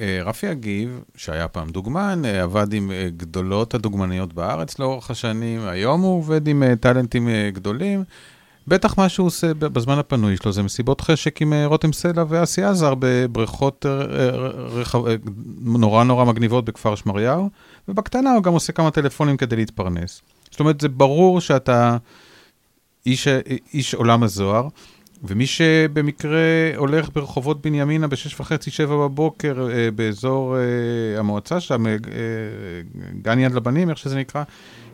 אה, רפי אגיב, שהיה פעם דוגמן, אה, עבד עם גדולות הדוגמניות בארץ לאורך השנים, היום הוא עובד עם טאלנטים גדולים. בטח מה שהוא עושה בזמן הפנוי שלו זה מסיבות חשק עם רותם סלע ואסי עזר בבריכות. נורא נורא מגניבות בכפר שמריהו, ובקטנה הוא גם עושה כמה טלפונים כדי להתפרנס. זאת אומרת, זה ברור שאתה איש, איש עולם הזוהר, ומי שבמקרה הולך ברחובות בנימינה בשש וחצי, שבע בבוקר, אה, באזור אה, המועצה שם, אה, גן יד לבנים, איך שזה נקרא,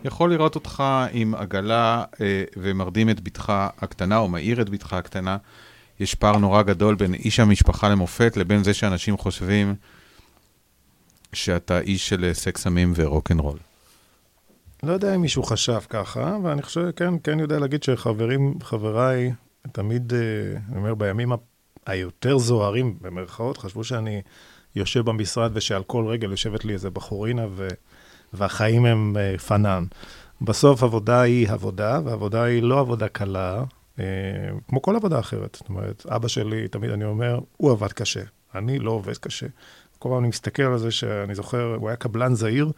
יכול לראות אותך עם עגלה ומרדים את בתך הקטנה, או מאיר את בתך הקטנה. יש פער נורא גדול בין איש המשפחה למופת לבין זה שאנשים חושבים שאתה איש של סקס סמים ורוקנרול. לא יודע אם מישהו חשב ככה, אבל אני חושב, כן, כן יודע להגיד שחברים, חבריי, תמיד, אה, אני אומר, בימים היותר זוהרים, במרכאות, חשבו שאני יושב במשרד ושעל כל רגל יושבת לי איזה בחורינה ו, והחיים הם uh, פנן. בסוף עבודה היא עבודה, ועבודה היא לא עבודה קלה, אה, כמו כל עבודה אחרת. זאת אומרת, אבא שלי, תמיד אני אומר, הוא עבד קשה, אני לא עובד קשה. כל פעם אני מסתכל על זה שאני זוכר, הוא היה קבלן זעיר, אה,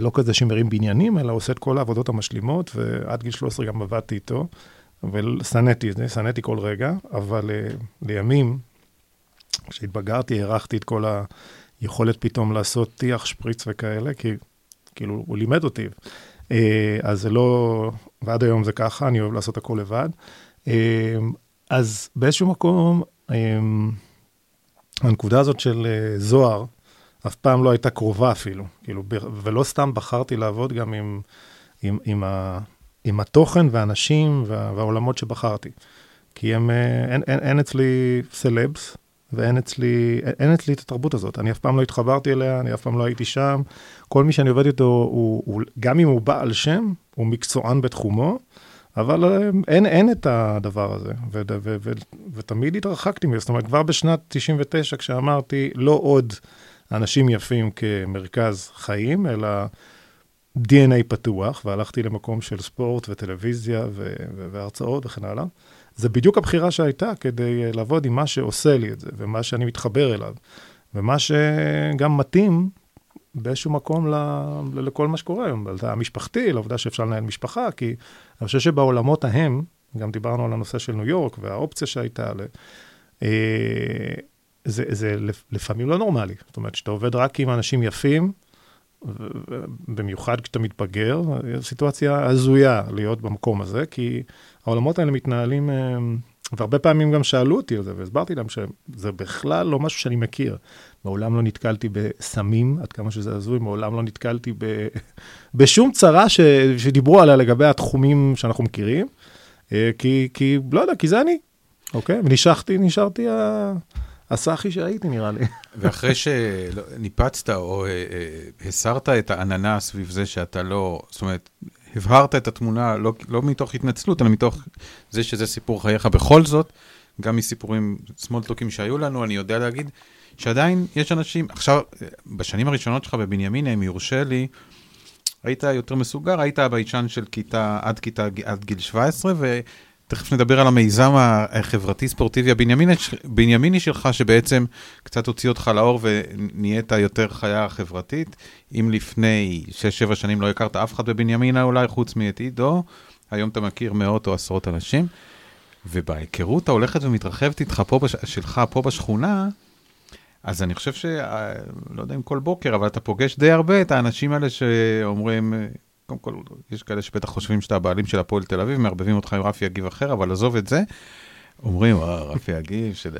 לא כזה שמרים בניינים, אלא עושה את כל העבודות המשלימות, ועד גיל 13 גם עבדתי איתו, ושנאתי את זה, שנאתי כל רגע, אבל אה, לימים, כשהתבגרתי, הערכתי את כל היכולת פתאום לעשות טיח, שפריץ וכאלה, כי כאילו, הוא לימד אותי. אה, אז זה לא, ועד היום זה ככה, אני אוהב לעשות הכל לבד. אז באיזשהו מקום, הנקודה הזאת של זוהר, אף פעם לא הייתה קרובה אפילו, כאילו, ולא סתם בחרתי לעבוד גם עם, עם, עם, ה, עם התוכן והאנשים וה, והעולמות שבחרתי. כי הם, אה, אין, אין, אין אצלי סלבס, ואין אצלי, אין אצלי את התרבות הזאת. אני אף פעם לא התחברתי אליה, אני אף פעם לא הייתי שם. כל מי שאני עובד איתו, הוא, הוא, גם אם הוא בעל שם, הוא מקצוען בתחומו, אבל אה, אין, אין את הדבר הזה, ו, ו, ו, ו, ותמיד התרחקתי מזה. זאת אומרת, כבר בשנת 99, כשאמרתי, לא עוד אנשים יפים כמרכז חיים, אלא DNA פתוח, והלכתי למקום של ספורט וטלוויזיה ו- והרצאות וכן הלאה. זה בדיוק הבחירה שהייתה כדי אה, לעבוד עם מה שעושה לי את זה, ומה שאני מתחבר אליו, ומה שגם מתאים באיזשהו מקום ל- ל- לכל מה שקורה היום, המשפחתי, לעובדה שאפשר לנהל משפחה, כי אני חושב שבעולמות ההם, גם דיברנו על הנושא של ניו יורק והאופציה שהייתה, אה, זה, זה לפעמים לא נורמלי. זאת אומרת, כשאתה עובד רק עם אנשים יפים, במיוחד כשאתה מתבגר, סיטואציה הזויה להיות במקום הזה, כי העולמות האלה מתנהלים, אה, והרבה פעמים גם שאלו אותי על זה, והסברתי להם שזה בכלל לא משהו שאני מכיר. מעולם לא נתקלתי בסמים, עד כמה שזה הזוי, מעולם לא נתקלתי ב, *laughs* בשום צרה ש, שדיברו עליה לגבי התחומים שאנחנו מכירים, אה, כי, כי לא יודע, כי זה אני, אוקיי? ונשארתי, נשארתי ה... הסאחי שהייתי, נראה לי. *laughs* ואחרי שניפצת או אה, אה, הסרת את העננה סביב זה שאתה לא, זאת אומרת, הבהרת את התמונה לא, לא מתוך התנצלות, אלא מתוך זה שזה סיפור חייך בכל זאת, גם מסיפורים סמולטוקים שהיו לנו, אני יודע להגיד שעדיין יש אנשים, עכשיו, בשנים הראשונות שלך בבנימין, אם יורשה לי, היית יותר מסוגר, היית הביישן של כיתה, עד כיתה, עד גיל 17, ו... תכף נדבר על המיזם החברתי-ספורטיבי הבנימיני שלך, שבעצם קצת הוציא אותך לאור ונהיית יותר חיה חברתית. אם לפני 6-7 שנים לא הכרת אף אחד בבנימינה אולי, חוץ מאת עידו, היום אתה מכיר מאות או עשרות אנשים. ובהיכרות ההולכת ומתרחבת איתך פה, בש... שלך פה בשכונה, אז אני חושב ש... לא יודע אם כל בוקר, אבל אתה פוגש די הרבה את האנשים האלה שאומרים, קודם כל, יש כאלה שבטח חושבים שאתה הבעלים של הפועל תל אביב, מערבבים אותך עם רפי יגיב אחר, אבל עזוב את זה. אומרים, אה, רפי יגיב, של...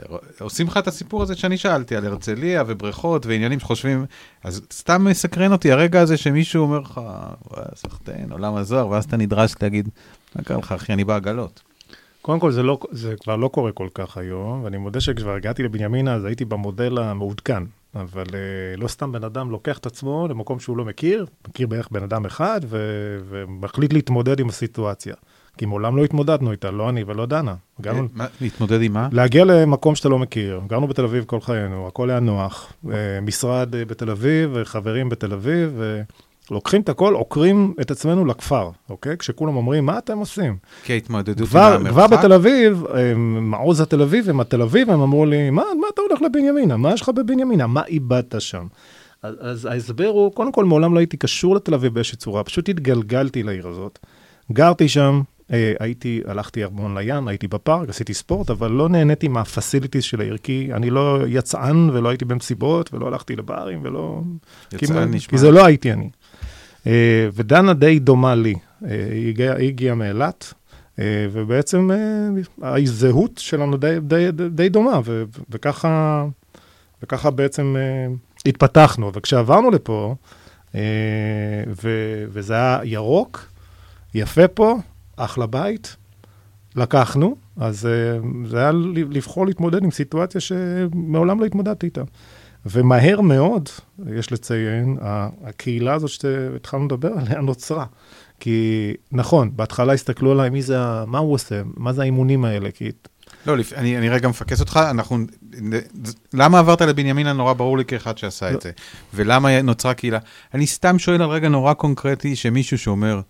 עושים לך את הסיפור הזה שאני שאלתי על הרצליה ובריכות ועניינים שחושבים, אז סתם מסקרן אותי הרגע הזה שמישהו אומר לך, סחטיין, עולם הזוהר, ואז אתה נדרש להגיד, מה קרה לך, אחי, אני בעגלות. קודם כל, זה, לא, זה כבר לא קורה כל כך היום, ואני מודה שכשכבר הגעתי לבנימינה, אז הייתי במודל המעודכן. אבל uh, לא סתם בן אדם לוקח את עצמו למקום שהוא לא מכיר, מכיר בערך בן אדם אחד, ו- ומחליט להתמודד עם הסיטואציה. כי מעולם לא התמודדנו איתה, לא אני ולא דנה. גרנו... אה, מה, להתמודד עם מה? להגיע למקום שאתה לא מכיר. גרנו בתל אביב כל חיינו, הכל היה נוח. Uh, משרד בתל אביב, חברים בתל אביב, לוקחים את הכל, עוקרים את עצמנו לכפר, אוקיי? כשכולם אומרים, מה אתם עושים? כי ההתמודדות עם המרחק. כבר בתל אביב, מעוז התל אביב, הם התל אביב, הם אמרו לי, מה, מה אתה הולך לבנימינה? מה יש לך בבנימינה? מה איבדת שם? אז, אז ההסבר הוא, קודם כל, מעולם לא הייתי קשור לתל אביב באיזושהי צורה, פשוט התגלגלתי לעיר הזאת. גרתי שם, אה, הייתי, הלכתי המון לים, הייתי בפארק, עשיתי ספורט, אבל לא נהניתי מהפסיליטיז של העיר, כי אני לא יצאן ולא הייתי במסיבות ולא הלכתי לברים ולא... יצאן נשמע. כי זה לא הייתי אני. אה, ודנה די דומה לי, אה, היא הגיעה, היא הגיעה מאילת, אה, ובעצם הזהות שלנו די, די, די דומה, ו, וככה, וככה בעצם התפתחנו. וכשעברנו לפה, ו, וזה היה ירוק, יפה פה, אחלה בית, לקחנו, אז זה היה לבחור להתמודד עם סיטואציה שמעולם לא התמודדתי איתה. ומהר מאוד, יש לציין, הקהילה הזאת שהתחלנו לדבר עליה נוצרה. כי נכון, בהתחלה הסתכלו עליי, מי זה, מה הוא עושה, מה זה האימונים האלה, כי... לא, אני, אני רגע מפקס אותך, אנחנו... למה עברת לבנימינה נורא ברור לי כאחד שעשה לא. את זה, ולמה נוצרה קהילה. אני סתם שואל על רגע נורא קונקרטי, שמישהו שאומר,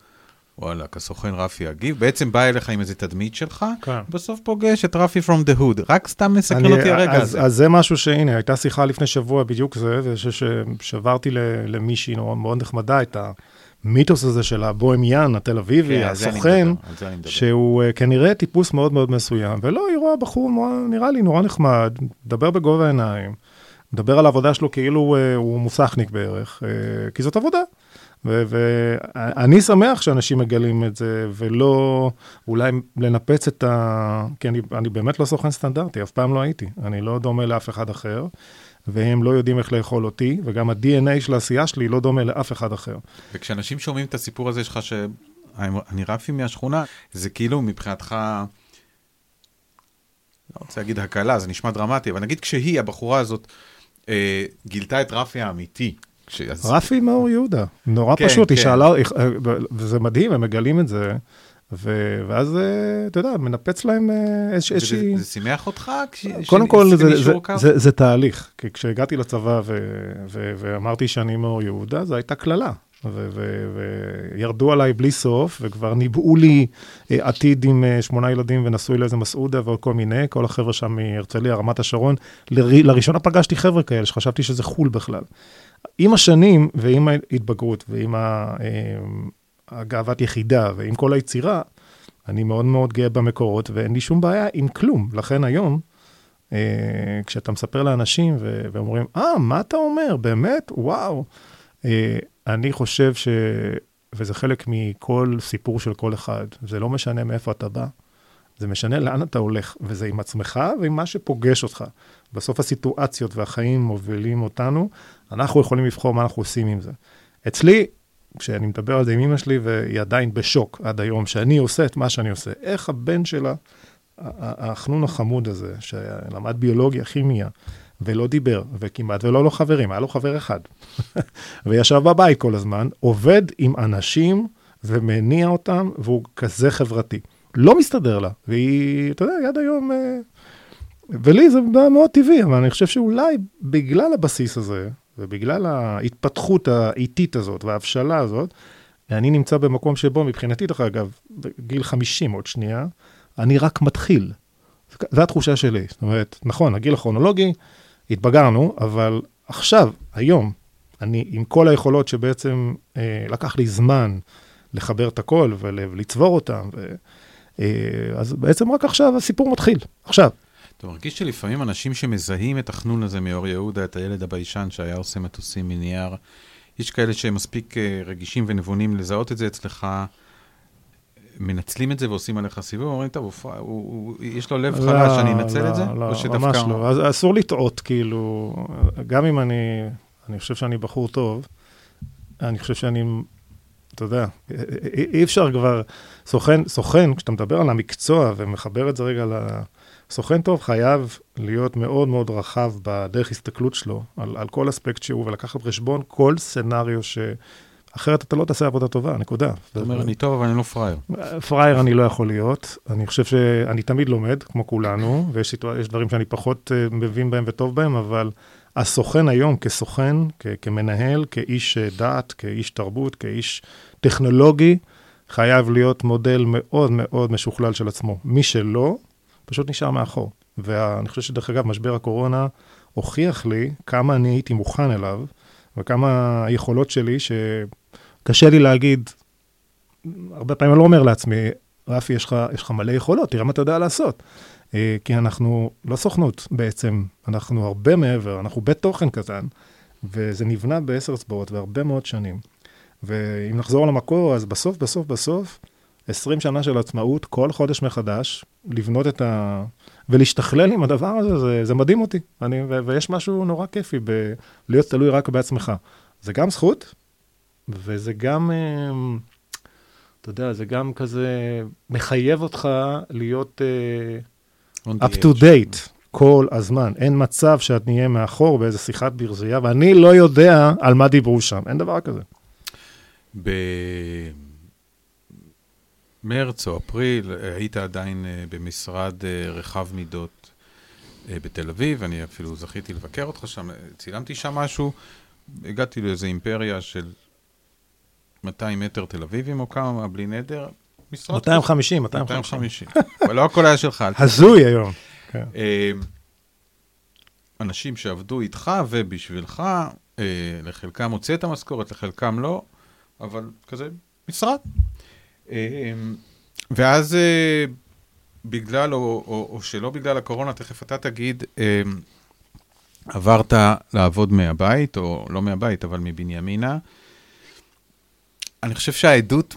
וואלה, כסוכן רפי אגיב, בעצם בא אליך עם איזה תדמית שלך, כן. בסוף פוגש את רפי from the hood. רק סתם מסקרן אני- אותי הרגע אז, הזה. אז זה משהו שהנה, הייתה שיחה לפני שבוע בדיוק זה, וששברתי למישהי נורא- מאוד נחמדה את המיתוס הזה של הבוהמיאן התל אביבי, כן, הסוכן, מדבר. שהוא uh, כנראה טיפוס מאוד מאוד מסוים, ולא, היא רואה בחור, נורא- נראה לי נורא נחמד, מדבר בגובה העיניים, מדבר על העבודה שלו כאילו uh, הוא מוסכניק בערך, uh, כי זאת עבודה. ואני שמח שאנשים מגלים את זה, ולא אולי לנפץ את ה... כי אני, אני באמת לא סוכן סטנדרטי, אף פעם לא הייתי. אני לא דומה לאף אחד אחר, והם לא יודעים איך לאכול אותי, וגם ה-DNA של העשייה שלי לא דומה לאף אחד אחר. וכשאנשים שומעים את הסיפור הזה שלך, שאני רפי מהשכונה, זה כאילו מבחינתך, לא רוצה להגיד הקלה, זה נשמע דרמטי, אבל נגיד כשהיא, הבחורה הזאת, אה, גילתה את רפי האמיתי. כש- אז- רפי מאור יהודה, נורא כן, פשוט, כן. שאלה, היא- אה, וזה מדהים, הם מגלים את זה, ו- ואז, אה, אתה יודע, מנפץ להם אה, איזוש- איזושהי... זה שימח אותך? כש- קודם כל, זה, זה, קו? זה, זה תהליך, כי כשהגעתי לצבא ו, ו, ואמרתי שאני מאור יהודה, זו הייתה קללה. ו- ו- וירדו עליי בלי סוף, וכבר ניבאו לי אה, עתיד עם אה, שמונה ילדים ונשוי לאיזה מסעודה ועוד כל מיני, כל החבר'ה שם מהרצליה, רמת השרון. לר- לראשונה פגשתי חבר'ה כאלה שחשבתי שזה חו"ל בכלל. עם השנים ועם ההתבגרות ועם אה, הגאוות יחידה ועם כל היצירה, אני מאוד מאוד גאה במקורות ואין לי שום בעיה עם כלום. לכן היום, אה, כשאתה מספר לאנשים ואומרים, אה, מה אתה אומר? באמת? וואו. אה, אני חושב ש... וזה חלק מכל סיפור של כל אחד. זה לא משנה מאיפה אתה בא, זה משנה לאן אתה הולך, וזה עם עצמך ועם מה שפוגש אותך. בסוף הסיטואציות והחיים מובילים אותנו, אנחנו יכולים לבחור מה אנחנו עושים עם זה. אצלי, כשאני מדבר על זה עם אמא שלי, והיא עדיין בשוק עד היום, שאני עושה את מה שאני עושה, איך הבן שלה, החנון החמוד הזה, שלמד ביולוגיה, כימיה, ולא דיבר, וכמעט ולא לו חברים, היה לו חבר אחד, *laughs* וישב בבית כל הזמן, עובד עם אנשים ומניע אותם, והוא כזה חברתי. לא מסתדר לה, והיא, אתה יודע, עד היום... ולי זה מאוד טבעי, אבל אני חושב שאולי בגלל הבסיס הזה, ובגלל ההתפתחות האיטית הזאת וההבשלה הזאת, אני נמצא במקום שבו, מבחינתי, דרך אגב, בגיל 50 עוד שנייה, אני רק מתחיל. זו התחושה שלי. זאת אומרת, נכון, הגיל הכרונולוגי, התבגרנו, אבל עכשיו, היום, אני עם כל היכולות שבעצם אה, לקח לי זמן לחבר את הכל ול- ולצבור אותם, ו, אה, אז בעצם רק עכשיו הסיפור מתחיל, עכשיו. אתה מרגיש שלפעמים אנשים שמזהים את החנון הזה מאור יהודה, את הילד הביישן שהיה עושה מטוסים מנייר, יש כאלה שהם מספיק אה, רגישים ונבונים לזהות את זה אצלך, מנצלים את זה ועושים עליך סיבוב, אומרים, טוב, הוא, הוא, הוא, יש לו לב לא, חלש, אני אנצל לא, את זה? לא, או שדווקא- ממש לא. אז אסור לטעות, כאילו, גם אם אני, אני חושב שאני בחור טוב, אני חושב שאני, אתה יודע, אי, אי אפשר כבר, סוכן, סוכן, כשאתה מדבר על המקצוע ומחבר את זה רגע ל... סוכן טוב חייב להיות מאוד מאוד רחב בדרך הסתכלות שלו, על, על כל אספקט שהוא, ולקחת בחשבון כל סצנריו ש... אחרת אתה לא תעשה עבודה טובה, נקודה. אתה אומר, אני טוב, אבל אני לא פראייר. פראייר אני לא יכול להיות, אני חושב שאני תמיד לומד, כמו כולנו, ויש דברים שאני פחות uh, מבין בהם וטוב בהם, אבל הסוכן היום כסוכן, כ- כמנהל, כאיש uh, דעת, כאיש תרבות, כאיש טכנולוגי, חייב להיות מודל מאוד מאוד משוכלל של עצמו. מי שלא, פשוט נשאר מאחור. ואני חושב שדרך אגב, משבר הקורונה הוכיח לי כמה אני הייתי מוכן אליו, וכמה היכולות שלי, שקשה לי להגיד, הרבה פעמים אני לא אומר לעצמי, רפי, יש לך, יש לך מלא יכולות, תראה מה אתה יודע לעשות. אה, כי אנחנו לא סוכנות בעצם, אנחנו הרבה מעבר, אנחנו בית תוכן קטן, וזה נבנה בעשר אצבעות והרבה מאוד שנים. ואם נחזור למקור, אז בסוף, בסוף, בסוף, 20 שנה של עצמאות, כל חודש מחדש, לבנות את ה... ולהשתכלל עם הדבר הזה, זה, זה מדהים אותי. אני, ו, ויש משהו נורא כיפי בלהיות תלוי רק בעצמך. זה גם זכות, וזה גם, אה, אתה יודע, זה גם כזה מחייב אותך להיות uh, up to date כל הזמן. אין מצב שאת נהיה מאחור באיזה שיחת ברזייה, ואני לא יודע על מה דיברו שם. אין דבר כזה. במרץ או אפריל אה, היית עדיין אה, במשרד אה, רחב מידות בתל אביב, אני אפילו זכיתי לבקר אותך שם, צילמתי שם משהו, הגעתי לאיזו אימפריה של 200 מטר תל אביבים או כמה, בלי נדר, משרות... 250, 250. 250. אבל לא הכל היה שלך. *laughs* הזוי היום. כן. אנשים שעבדו איתך ובשבילך, לחלקם הוצאת המשכורת, לחלקם לא, אבל כזה משרד. אה, ואז אה, בגלל, או, או, או שלא בגלל הקורונה, תכף אתה תגיד, אה, עברת לעבוד מהבית, או לא מהבית, אבל מבנימינה. אני חושב שהעדות,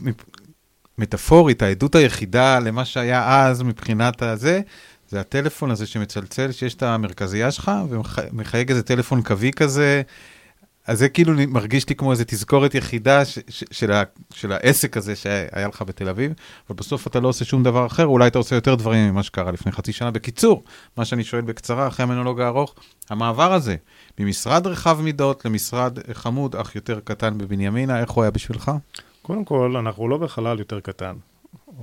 מטאפורית, העדות היחידה למה שהיה אז מבחינת הזה, זה הטלפון הזה שמצלצל, שיש את המרכזייה שלך, ומחייג איזה טלפון קווי כזה. אז זה כאילו מרגיש לי כמו איזו תזכורת יחידה ש- ש- של, ה- של העסק הזה שהיה לך בתל אביב, אבל בסוף אתה לא עושה שום דבר אחר, אולי אתה עושה יותר דברים ממה שקרה לפני חצי שנה. בקיצור, מה שאני שואל בקצרה, אחרי המונולוג הארוך, המעבר הזה ממשרד רחב מידות למשרד חמוד אך יותר קטן בבנימינה, איך הוא היה בשבילך? קודם כל, אנחנו לא בחלל יותר קטן.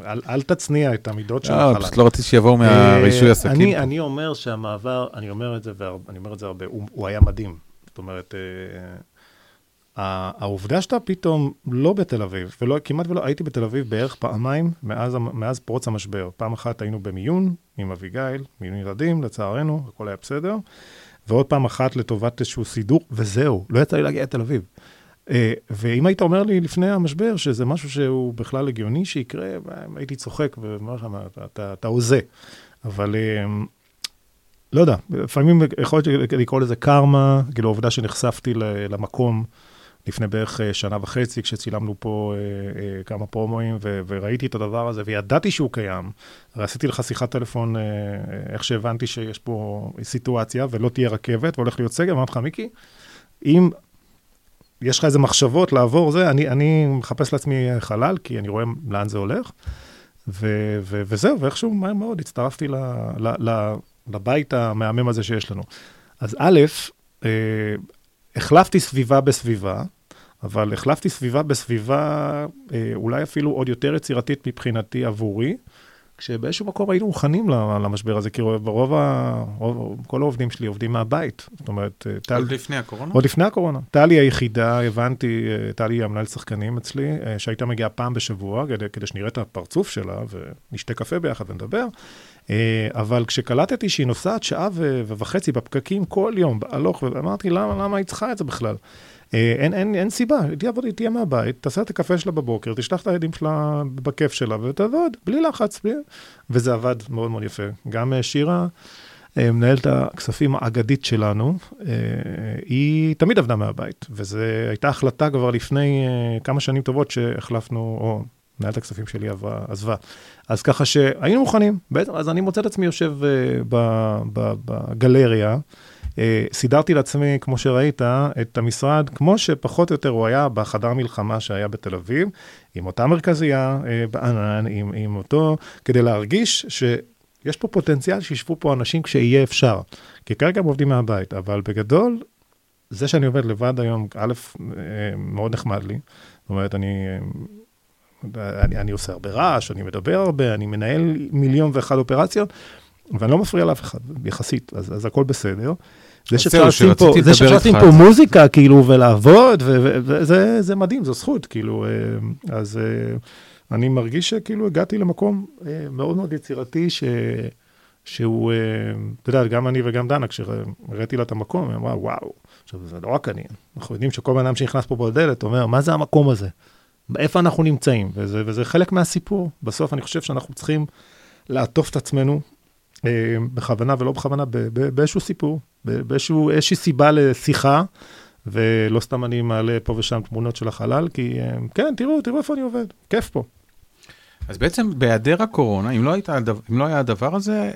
אל, אל תצניע את המידות של לא, החלל. פשוט לא רציתי שיבואו מהרישוי אה, עסקים. אני. אני אומר שהמעבר, אני אומר את זה, והרבה, אני אומר את זה הרבה, הוא, הוא היה מדהים. זאת אומרת, אה, העובדה שאתה פתאום לא בתל אביב, ולא, כמעט ולא, הייתי בתל אביב בערך פעמיים מאז, מאז פרוץ המשבר. פעם אחת היינו במיון עם אביגיל, מיון ילדים, לצערנו, הכל היה בסדר. ועוד פעם אחת לטובת איזשהו סידור, וזהו, לא יצא לי להגיע לתל אביב. אה, ואם היית אומר לי לפני המשבר שזה משהו שהוא בכלל הגיוני שיקרה, הייתי צוחק ואומר לך, "מה, אתה, אתה, אתה הוזה. אבל אה, לא יודע, לפעמים יכול להיות לקרוא לזה קרמה, כאילו העובדה שנחשפתי למקום לפני בערך אה, שנה וחצי, כשצילמנו פה אה, אה, כמה פרומואים, וראיתי את הדבר הזה, וידעתי שהוא קיים. עשיתי לך שיחת טלפון, איך שהבנתי שיש פה סיטואציה, ולא תהיה רכבת, והולך להיות סגר, אמרתי לך, מיקי, אם יש לך איזה מחשבות לעבור זה, אני, אני מחפש לעצמי חלל, כי אני רואה לאן זה הולך, ו- ו- וזהו, ואיכשהו מהר מאוד הצטרפתי ל- ל- ל- לבית המהמם הזה שיש לנו. אז א', אה, החלפתי סביבה בסביבה, אבל החלפתי סביבה בסביבה אה, אולי אפילו עוד יותר יצירתית מבחינתי עבורי, כשבאיזשהו מקום היינו מוכנים למשבר הזה, כי ברוב ה... רוב, כל העובדים שלי עובדים מהבית. זאת אומרת, אה, טל... עוד לפני הקורונה? עוד לפני הקורונה. טלי היחידה, הבנתי, אה, טלי היא המנהלת שחקנים אצלי, אה, שהייתה מגיעה פעם בשבוע, כדי, כדי שנראה את הפרצוף שלה ונשתה קפה ביחד ונדבר. אה, אבל כשקלטתי שהיא נוסעת שעה וחצי בפקקים כל יום, בהלוך, ואמרתי, למה, למה היא צריכה את זה בכלל? אה, אין, אין, אין סיבה, היא תעבוד, תהיה מהבית, תעשה את הקפה שלה בבוקר, תשלח את הילדים שלה בכיף שלה ותעבוד, בלי לחץ, בלי... וזה עבד מאוד מאוד יפה. גם אה, שירה, מנהלת הכספים האגדית שלנו, היא תמיד עבדה מהבית, וזו הייתה החלטה כבר לפני כמה שנים טובות שהחלפנו, או מנהלת הכספים שלי עברה, עזבה. אז ככה שהיינו מוכנים, בעצם, אז אני מוצא את עצמי יושב אה, ב- ב- בגלריה, אה, סידרתי לעצמי, כמו שראית, את המשרד, כמו שפחות או יותר הוא היה בחדר מלחמה שהיה בתל אביב, עם אותה מרכזייה אה, בענן, עם, עם אותו, כדי להרגיש שיש פה פוטנציאל שישבו פה אנשים כשיהיה אפשר. כי כרגע הם עובדים מהבית, אבל בגדול, זה שאני עובד לבד היום, א', מאוד נחמד לי. זאת אומרת, אני, אני, אני עושה הרבה רעש, אני מדבר הרבה, אני מנהל מיליון ואחת אופרציות, ואני לא מפריע לאף אחד, יחסית, אז, אז הכל בסדר. זה שרציתי פה, זה איתך פה. מוזיקה, כאילו, ולעבוד, וזה זה מדהים, זו זכות, כאילו, אה, אז אה, אני מרגיש שכאילו הגעתי למקום אה, מאוד מאוד יצירתי, ש... שהוא, אתה יודע, גם אני וגם דנה, כשראיתי לה את המקום, היא אמרה, וואו, עכשיו, זה לא רק אני, אנחנו יודעים שכל בן אדם שנכנס פה בדלת אומר, מה זה המקום הזה? איפה אנחנו נמצאים? וזה, וזה חלק מהסיפור. בסוף אני חושב שאנחנו צריכים לעטוף את עצמנו, אה, בכוונה ולא בכוונה, ב- ב- באיזשהו סיפור, ב- באיזשהו, איזושהי סיבה לשיחה, ולא סתם אני מעלה פה ושם תמונות של החלל, כי אה, כן, תראו, תראו איפה אני עובד, כיף פה. אז בעצם בהיעדר הקורונה, אם לא, הדבר- אם לא היה הדבר הזה,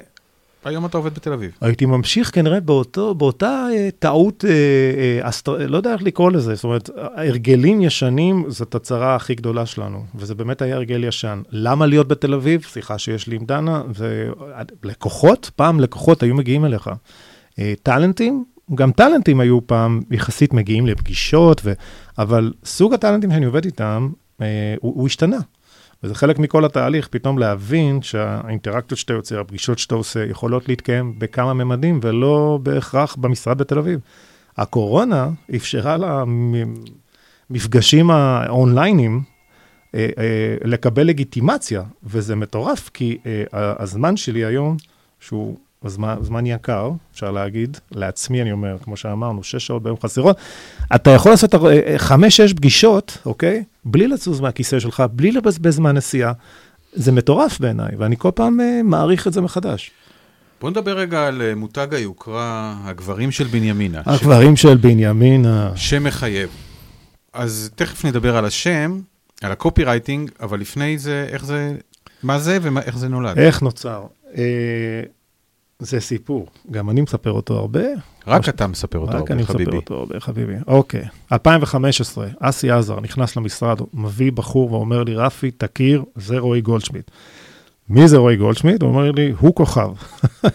היום אתה עובד בתל אביב. הייתי ממשיך כנראה באותו, באותה אה, טעות, אה, אה, אסטר... לא יודע איך לקרוא לזה, זאת אומרת, הרגלים ישנים זאת הצרה הכי גדולה שלנו, וזה באמת היה הרגל ישן. למה להיות בתל אביב? שיחה שיש לי עם דנה, ולקוחות, פעם לקוחות היו מגיעים אליך. אה, טאלנטים, גם טאלנטים היו פעם יחסית מגיעים לפגישות, ו... אבל סוג הטאלנטים שאני עובד איתם, אה, הוא, הוא השתנה. וזה חלק מכל התהליך, פתאום להבין שהאינטראקציות שאתה יוצר, הפגישות שאתה עושה, יכולות להתקיים בכמה ממדים, ולא בהכרח במשרד בתל אביב. הקורונה אפשרה המפגשים האונליינים, אה, אה, לקבל לגיטימציה, וזה מטורף, כי אה, הזמן שלי היום, שהוא זמן, זמן יקר, אפשר להגיד, לעצמי אני אומר, כמו שאמרנו, שש שעות ביום חסרות, אתה יכול לעשות חמש-שש פגישות, אוקיי? בלי לזוז מהכיסא שלך, בלי לבזבז זמן נסיעה. זה מטורף בעיניי, ואני כל פעם uh, מעריך את זה מחדש. בוא נדבר רגע על מותג היוקרה, הגברים של בנימינה. הגברים ש... של בנימינה. שמחייב. אז תכף נדבר על השם, על ה copywriting, אבל לפני זה, איך זה, מה זה ואיך זה נולד? איך נוצר? אה, זה סיפור, גם אני מספר אותו הרבה. רק ש... אתה מספר אותו הרבה, חביבי. רק אני מספר אותו הרבה, חביבי. אוקיי, 2015, אסי עזר נכנס למשרד, מביא בחור ואומר לי, רפי, תכיר, זה רועי גולדשמיט. מי זה רועי גולדשמיט? הוא אומר לי, הוא כוכב.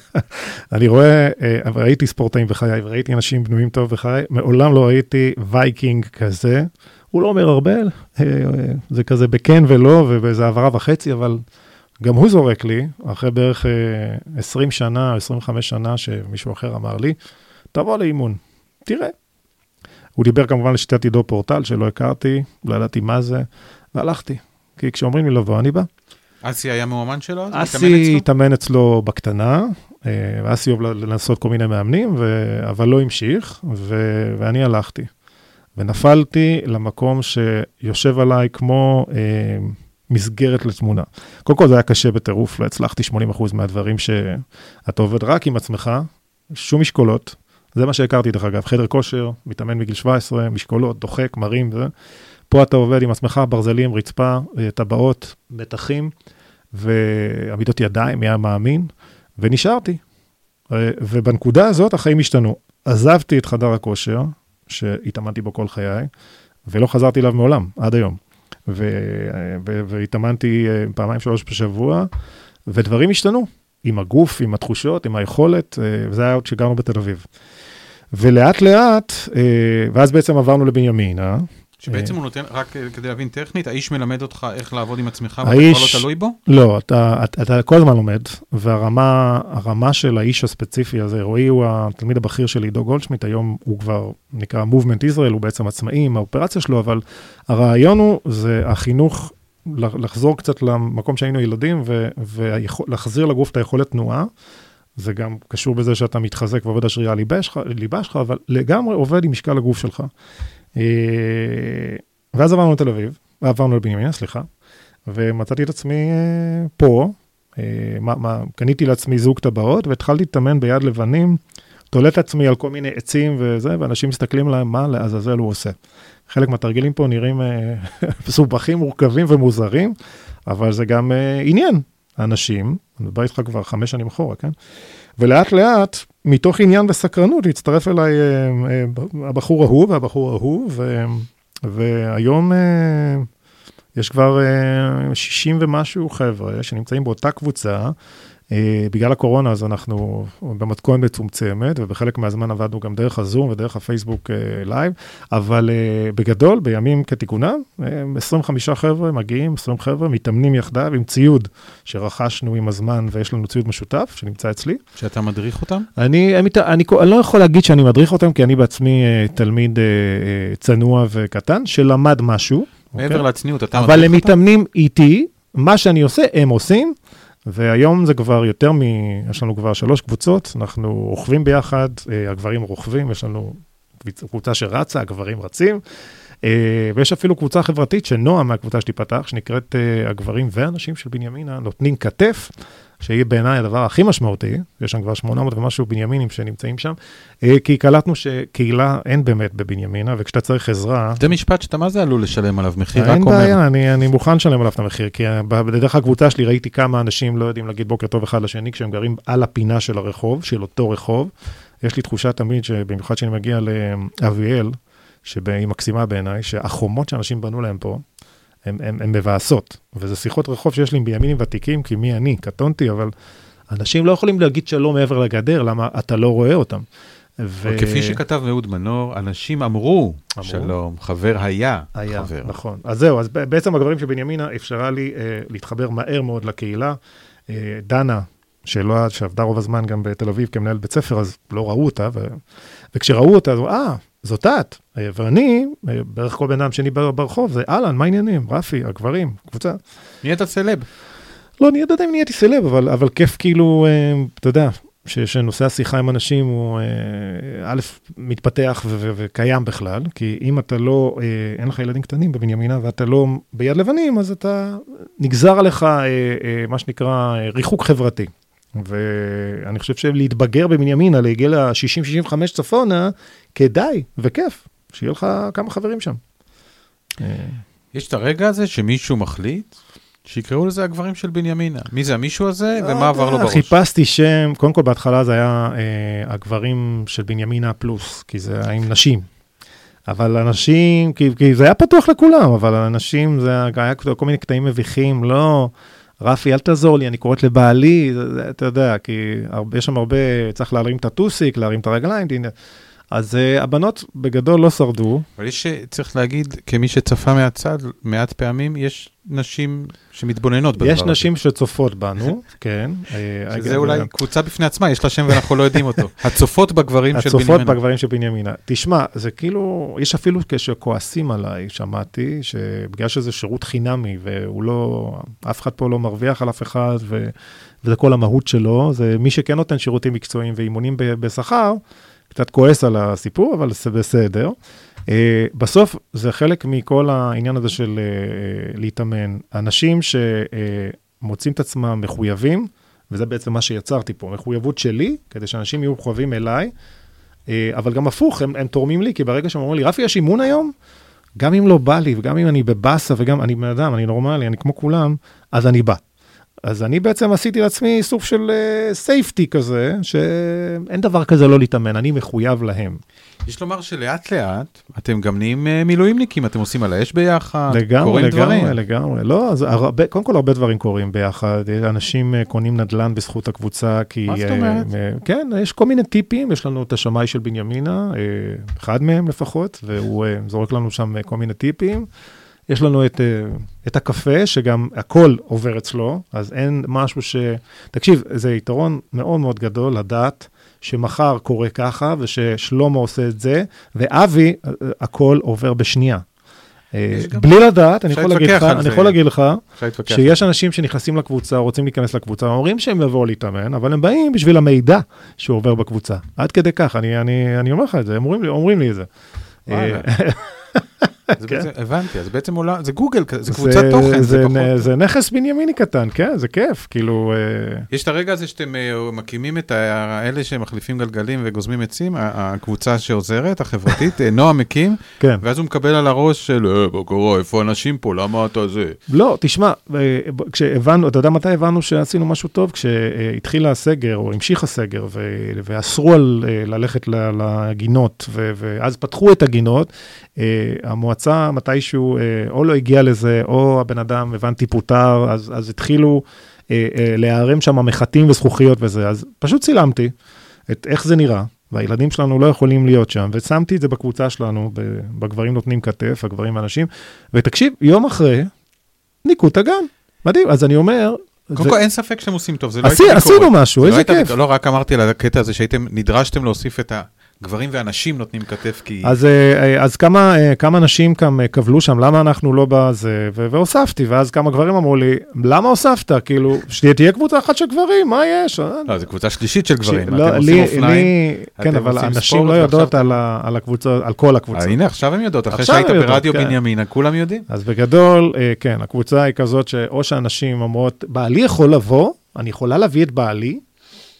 *laughs* אני רואה, אה, ראיתי ספורטאים בחיי, וראיתי אנשים בנויים טוב בחיי, מעולם לא ראיתי וייקינג כזה. הוא לא אומר הרבה, אה, אה, זה כזה בכן ולא, ובאיזה העברה וחצי, אבל גם הוא זורק לי, אחרי בערך 20 שנה, 25 שנה שמישהו אחר אמר לי, תבוא לאימון, תראה. הוא דיבר כמובן לשיטת עידו פורטל שלא הכרתי, לא ידעתי מה זה, והלכתי. כי כשאומרים לי לבוא, אני בא. אסי היה מאומן שלו? אסי התאמן אצלו בקטנה, אה, ואסי אוהב לנסות כל מיני מאמנים, ו... אבל לא המשיך, ו... ואני הלכתי. ונפלתי למקום שיושב עליי כמו אה, מסגרת לתמונה. קודם כל זה היה קשה בטירוף, לא הצלחתי 80% מהדברים שאתה עובד רק עם עצמך, שום משקולות, זה מה שהכרתי דרך אגב, חדר כושר, מתאמן מגיל 17, משקולות, דוחק, מרים, וזה. פה אתה עובד עם עצמך, ברזלים, רצפה, אה, טבעות, מתחים, ועמידות ידיים, מי המאמין, ונשארתי. אה, ובנקודה הזאת החיים השתנו. עזבתי את חדר הכושר, שהתאמנתי בו כל חיי, ולא חזרתי אליו מעולם, עד היום. והתאמנתי אה, פעמיים, שלוש בשבוע, ודברים השתנו, עם הגוף, עם התחושות, עם היכולת, וזה היה עוד כשגרנו בתל אביב. ולאט לאט, ואז בעצם עברנו לבנימינה, שבעצם הוא נותן, רק כדי להבין טכנית, האיש מלמד אותך איך לעבוד עם עצמך, ואתה כבר לא תלוי בו? לא, אתה, אתה, אתה כל הזמן לומד, והרמה של האיש הספציפי הזה, רועי הוא התלמיד הבכיר של עידו גולדשמיט, היום הוא כבר נקרא Movement Israel, הוא בעצם עצמאי עם האופרציה שלו, אבל הרעיון הוא, זה החינוך, לחזור קצת למקום שהיינו ילדים, ולהחזיר לגוף את היכולת תנועה. זה גם קשור בזה שאתה מתחזק ועובד השריעה ליבה שלך, אבל לגמרי עובד עם משקל הגוף שלך. אה, ואז עברנו לתל אביב, עברנו לבנימינה, סליחה, ומצאתי את עצמי אה, פה, אה, מה, מה, קניתי לעצמי זוג טבעות והתחלתי להתאמן ביד לבנים, תולה את עצמי על כל מיני עצים וזה, ואנשים מסתכלים עליהם, מה לעזאזל הוא עושה. חלק מהתרגילים פה נראים *laughs* מסובכים, מורכבים ומוזרים, אבל זה גם עניין. אנשים, אני מדבר איתך כבר חמש שנים אחורה, כן? ולאט לאט, מתוך עניין וסקרנות, הצטרף אליי אה, אה, הבחור ההוא והבחור ההוא, ו, והיום אה, יש כבר 60 ומשהו חבר'ה שנמצאים באותה קבוצה, בגלל הקורונה אז אנחנו במתכונת מצומצמת, ובחלק מהזמן עבדנו גם דרך הזום ודרך הפייסבוק live, אה, אבל אה, בגדול, בימים כתיקונם, 25 חבר'ה מגיעים, 20 חבר'ה, מתאמנים יחדיו עם ציוד שרכשנו עם הזמן, ויש לנו ציוד משותף שנמצא אצלי. שאתה מדריך אותם? אני, אני, אני, אני לא יכול להגיד שאני מדריך אותם, כי אני בעצמי תלמיד צנוע וקטן, שלמד משהו. מעבר okay? אוקיי? לצניעות, אתה מדריך אותם? אבל הם מתאמנים איתי, מה שאני עושה, הם עושים. והיום זה כבר יותר מ... יש לנו כבר שלוש קבוצות, אנחנו רוכבים ביחד, אה, הגברים רוכבים, יש לנו קבוצה שרצה, הגברים רצים, ויש אפילו קבוצה חברתית שנועה מהקבוצה שתיפתח, שנקראת אה, הגברים והנשים של בנימינה, נותנים כתף. שהיא בעיניי הדבר הכי משמעותי, יש שם כבר 800 ומשהו בנימינים שנמצאים שם, אה, כי קלטנו שקהילה אין באמת בבנימינה, וכשאתה צריך עזרה... זה משפט שאתה מה זה עלול לשלם עליו מחיר, רק אומר. אין בעיה, אני, אני מוכן לשלם עליו את המחיר, כי בדרך הקבוצה שלי ראיתי כמה אנשים לא יודעים להגיד בוקר טוב אחד לשני, כשהם גרים על הפינה של הרחוב, של אותו רחוב. יש לי תחושה תמיד, שבמיוחד כשאני מגיע לאביאל, שהיא מקסימה בעיניי, שהחומות שאנשים בנו להם פה, הן מבאסות. וזה שיחות רחוב שיש לי עם בימינים ותיקים, כי מי אני? קטונתי, אבל אנשים לא יכולים להגיד שלום מעבר לגדר, למה אתה לא רואה אותם. ו... כפי שכתב אהוד מנור, אנשים אמרו, אמרו שלום, חבר היה, היה חבר. נכון. אז זהו, אז בעצם הגברים של בנימינה אפשרה לי אה, להתחבר מהר מאוד לקהילה. אה, דנה, שלא, שעבדה רוב הזמן גם בתל אביב כמנהל בית ספר, אז לא ראו אותה, ו... וכשראו אותה, אז אה, זאת את. ואני, בערך כל בן אדם שני בר- ברחוב, זה אהלן, מה העניינים? רפי, הגברים, קבוצה. נהיית סלב. לא, אני לא יודע אם נהייתי סלב, אבל, אבל כיף כאילו, אה, אתה יודע, ש- שנושא השיחה עם אנשים הוא אה, א', מתפתח ו- ו- וקיים בכלל, כי אם אתה לא, אה, אין לך ילדים קטנים בבנימינה ואתה לא ביד לבנים, אז אתה, נגזר עליך מה שנקרא ריחוק חברתי. ואני חושב שלהתבגר בבנימינה לגיל ה-60-65 צפונה, כדאי וכיף, שיהיה לך כמה חברים שם. אה, יש את הרגע הזה שמישהו מחליט שיקראו לזה הגברים של בנימינה. מי זה המישהו הזה ומה עבר לו בראש? חיפשתי שם, קודם כל בהתחלה זה היה אה, הגברים של בנימינה פלוס, כי זה היה עם נשים. אבל אנשים, כי, כי זה היה פתוח לכולם, אבל אנשים, זה היה, היה כל מיני קטעים מביכים, לא, רפי, אל תעזור לי, אני קוראת לבעלי, אתה יודע, כי יש שם הרבה, צריך להרים את הטוסיק, להרים את הרגליים. אז uh, הבנות בגדול לא שרדו, אבל יש, צריך להגיד, כמי שצפה מהצד, מעט פעמים, יש נשים שמתבוננות בדבר יש הזה. נשים שצופות בנו, *laughs* כן. אה, שזה אולי אה, קבוצה בפני עצמה, יש לה שם ואנחנו לא יודעים אותו. *laughs* הצופות בגברים של הצופות בנימינה. בגברים של בנימינה. תשמע, זה כאילו, יש אפילו כשכועסים עליי, שמעתי, שבגלל שזה שירות חינמי, והוא לא, אף אחד פה לא מרוויח על אף אחד, ו, וזה כל המהות שלו, זה מי שכן נותן שירותים מקצועיים ואימונים בשכר, קצת כועס על הסיפור, אבל זה בסדר. Uh, בסוף זה חלק מכל העניין הזה של uh, להתאמן. אנשים שמוצאים את עצמם מחויבים, וזה בעצם מה שיצרתי פה, מחויבות שלי, כדי שאנשים יהיו מחויבים אליי, אה, אבל גם הפוך, הם, הם תורמים לי, כי ברגע שהם אומרים לי, רפי, יש אימון היום? גם אם לא בא לי, וגם אם אני בבאסה, וגם אני בן אדם, אני נורמלי, אני כמו כולם, אז אני בא. אז אני בעצם עשיתי לעצמי סוג של סייפטי כזה, שאין דבר כזה לא להתאמן, אני מחויב להם. יש לומר שלאט לאט אתם גם נהיים אה, מילואימניקים, אתם עושים על האש ביחד, לגמרי, קורים לגמרי, דברים. לגמרי. לא, אז הרבה, קודם כל הרבה דברים קורים ביחד. אנשים אה, קונים נדל"ן בזכות הקבוצה, כי... מה זאת אה, אומרת? אה, כן, יש כל מיני טיפים, יש לנו את השמאי של בנימינה, אה, אחד מהם לפחות, והוא אה, זורק לנו שם אה, כל מיני טיפים. יש לנו את, אה, את הקפה, שגם הכל עובר אצלו, אז אין משהו ש... תקשיב, זה יתרון מאוד מאוד גדול לדעת שמחר קורה ככה, וששלמה עושה את זה, ואבי, אה, אה, הכל עובר בשנייה. יש גם- בלי לדעת, אני יכול להגיד לך, אני. יכול להגיד לך. שיש אנשים שנכנסים לקבוצה, רוצים להיכנס לקבוצה, אומרים שהם יבואו להתאמן, אבל הם באים בשביל המידע שהוא עובר בקבוצה. עד כדי כך, אני, אני, אני אומר לך את זה, הם אומרים לי, אומרים לי את זה. *laughs* כן. הבנתי, אז בעצם עולם, זה גוגל, זה קבוצת תוכן, זה פחות... נכס בנימיני קטן, כן, זה כיף, כאילו, אה, יש את הרגע הזה שאתם אה, מקימים את האלה שמחליפים גלגלים וגוזמים עצים, הקבוצה שעוזרת, החברתית, אה, נועם מקים, כן. ואז הוא מקבל על הראש של, אה, מה קורה, איפה אנשים פה, למה אתה זה? לא, תשמע, כשהבנו, אתה יודע מתי הבנו שעשינו משהו טוב? כשהתחיל הסגר, או המשיך הסגר, ואסרו ללכת לגינות, ואז פתחו את הגינות, אה, המועצה מתישהו אה, או לא הגיעה לזה, או הבן אדם, הבנתי, פוטר, אז, אז התחילו אה, אה, להיערם שם מחטים וזכוכיות וזה, אז פשוט צילמתי את איך זה נראה. והילדים שלנו לא יכולים להיות שם, ושמתי את זה בקבוצה שלנו, בגברים נותנים כתף, הגברים והנשים, ותקשיב, יום אחרי, ניקו את הגן. מדהים, אז אני אומר, קודם כל אין ספק שאתם עושים טוב, זה לא הייתה ביקורת. עשינו משהו, לא איזה כיף. לא, רק אמרתי על הקטע הזה שהייתם, נדרשתם להוסיף את הגברים והנשים נותנים כתף, כי... אז, אה, אז כמה, אה, כמה נשים כאן אה, קבלו שם, למה אנחנו לא בזה, ו- והוספתי, ואז כמה גברים אמרו לי, למה הוספת? כאילו, שתהיה קבוצה אחת של גברים, מה יש? אה, לא, זו קבוצה שלישית של גברים, לא, אתם עושים לי- אופניים. לי- כן, אתם אבל עושים הנשים לא יודעות ועכשיו- על ה- על הקבוצה, על כל אה, הקבוצה. הנה, עכשיו הם יודעות, אחרי שהיית ברדיו כן. בנימינה, כולם יודעים. אז בגדול, אה, כן, הקבוצה היא כזאת שאו שאנשים אומרות, בעלי יכול לבוא, אני יכולה להביא את בעלי,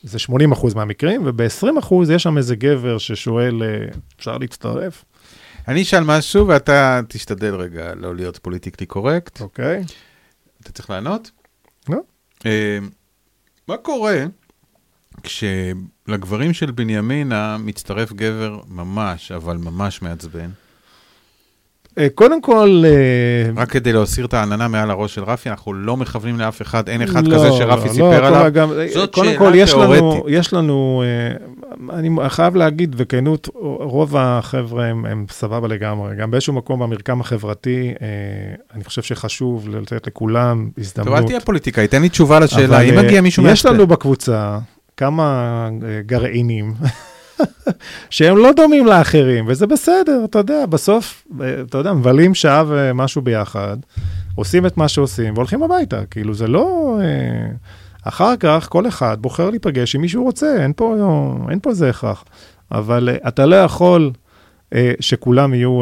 זה 80 אחוז מהמקרים, וב-20 אחוז יש שם איזה גבר ששואל, אה, אפשר להצטרף? אני אשאל משהו, ואתה תשתדל רגע לא להיות פוליטיקלי קורקט. אוקיי. אתה צריך לענות? לא. אה, מה קורה כשלגברים של בנימינה מצטרף גבר ממש, אבל ממש מעצבן? אה, קודם כל... אה, רק כדי להסיר את העננה מעל הראש של רפי, אנחנו לא מכוונים לאף אחד, אין אחד לא, כזה שרפי לא, סיפר לא, עליו. גם, זאת קודם כל, יש לנו. יש לנו, אה, אני חייב להגיד בכנות, רוב החבר'ה הם, הם סבבה לגמרי. גם באיזשהו מקום במרקם החברתי, אה, אני חושב שחשוב לתת לכולם טוב, הזדמנות. אל תהיה פוליטיקאי, תן לי תשובה לשאלה, אבל, אם אה, מגיע מישהו יש. לנו בקבוצה כמה אה, גרעינים שהם לא דומים לאחרים, וזה בסדר, אתה יודע, בסוף, אה, אתה יודע, מבלים שעה ומשהו ביחד, עושים את מה שעושים והולכים הביתה, כאילו, זה לא... אה, אחר כך כל אחד בוחר להיפגש עם מי שהוא רוצה, אין פה, אין פה איזה הכרח. אבל uh, אתה לא יכול שכולם יהיו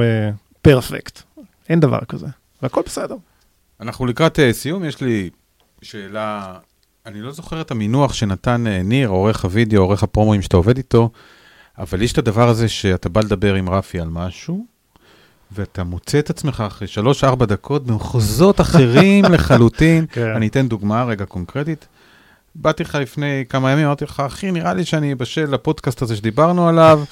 פרפקט. אין דבר כזה, והכל בסדר. אנחנו לקראת סיום, יש לי שאלה, אני לא זוכר את המינוח שנתן ניר, עורך הוידאו, עורך הפרומואים שאתה עובד איתו, אבל יש את הדבר הזה שאתה בא לדבר עם רפי על משהו, ואתה מוצא את עצמך אחרי 3-4 דקות במחוזות *laughs* אחרים לחלוטין. כן. אני אתן דוגמה רגע קונקרטית. באתי לך לפני כמה ימים, אמרתי לך, אחי, נראה לי שאני בשל לפודקאסט הזה שדיברנו עליו,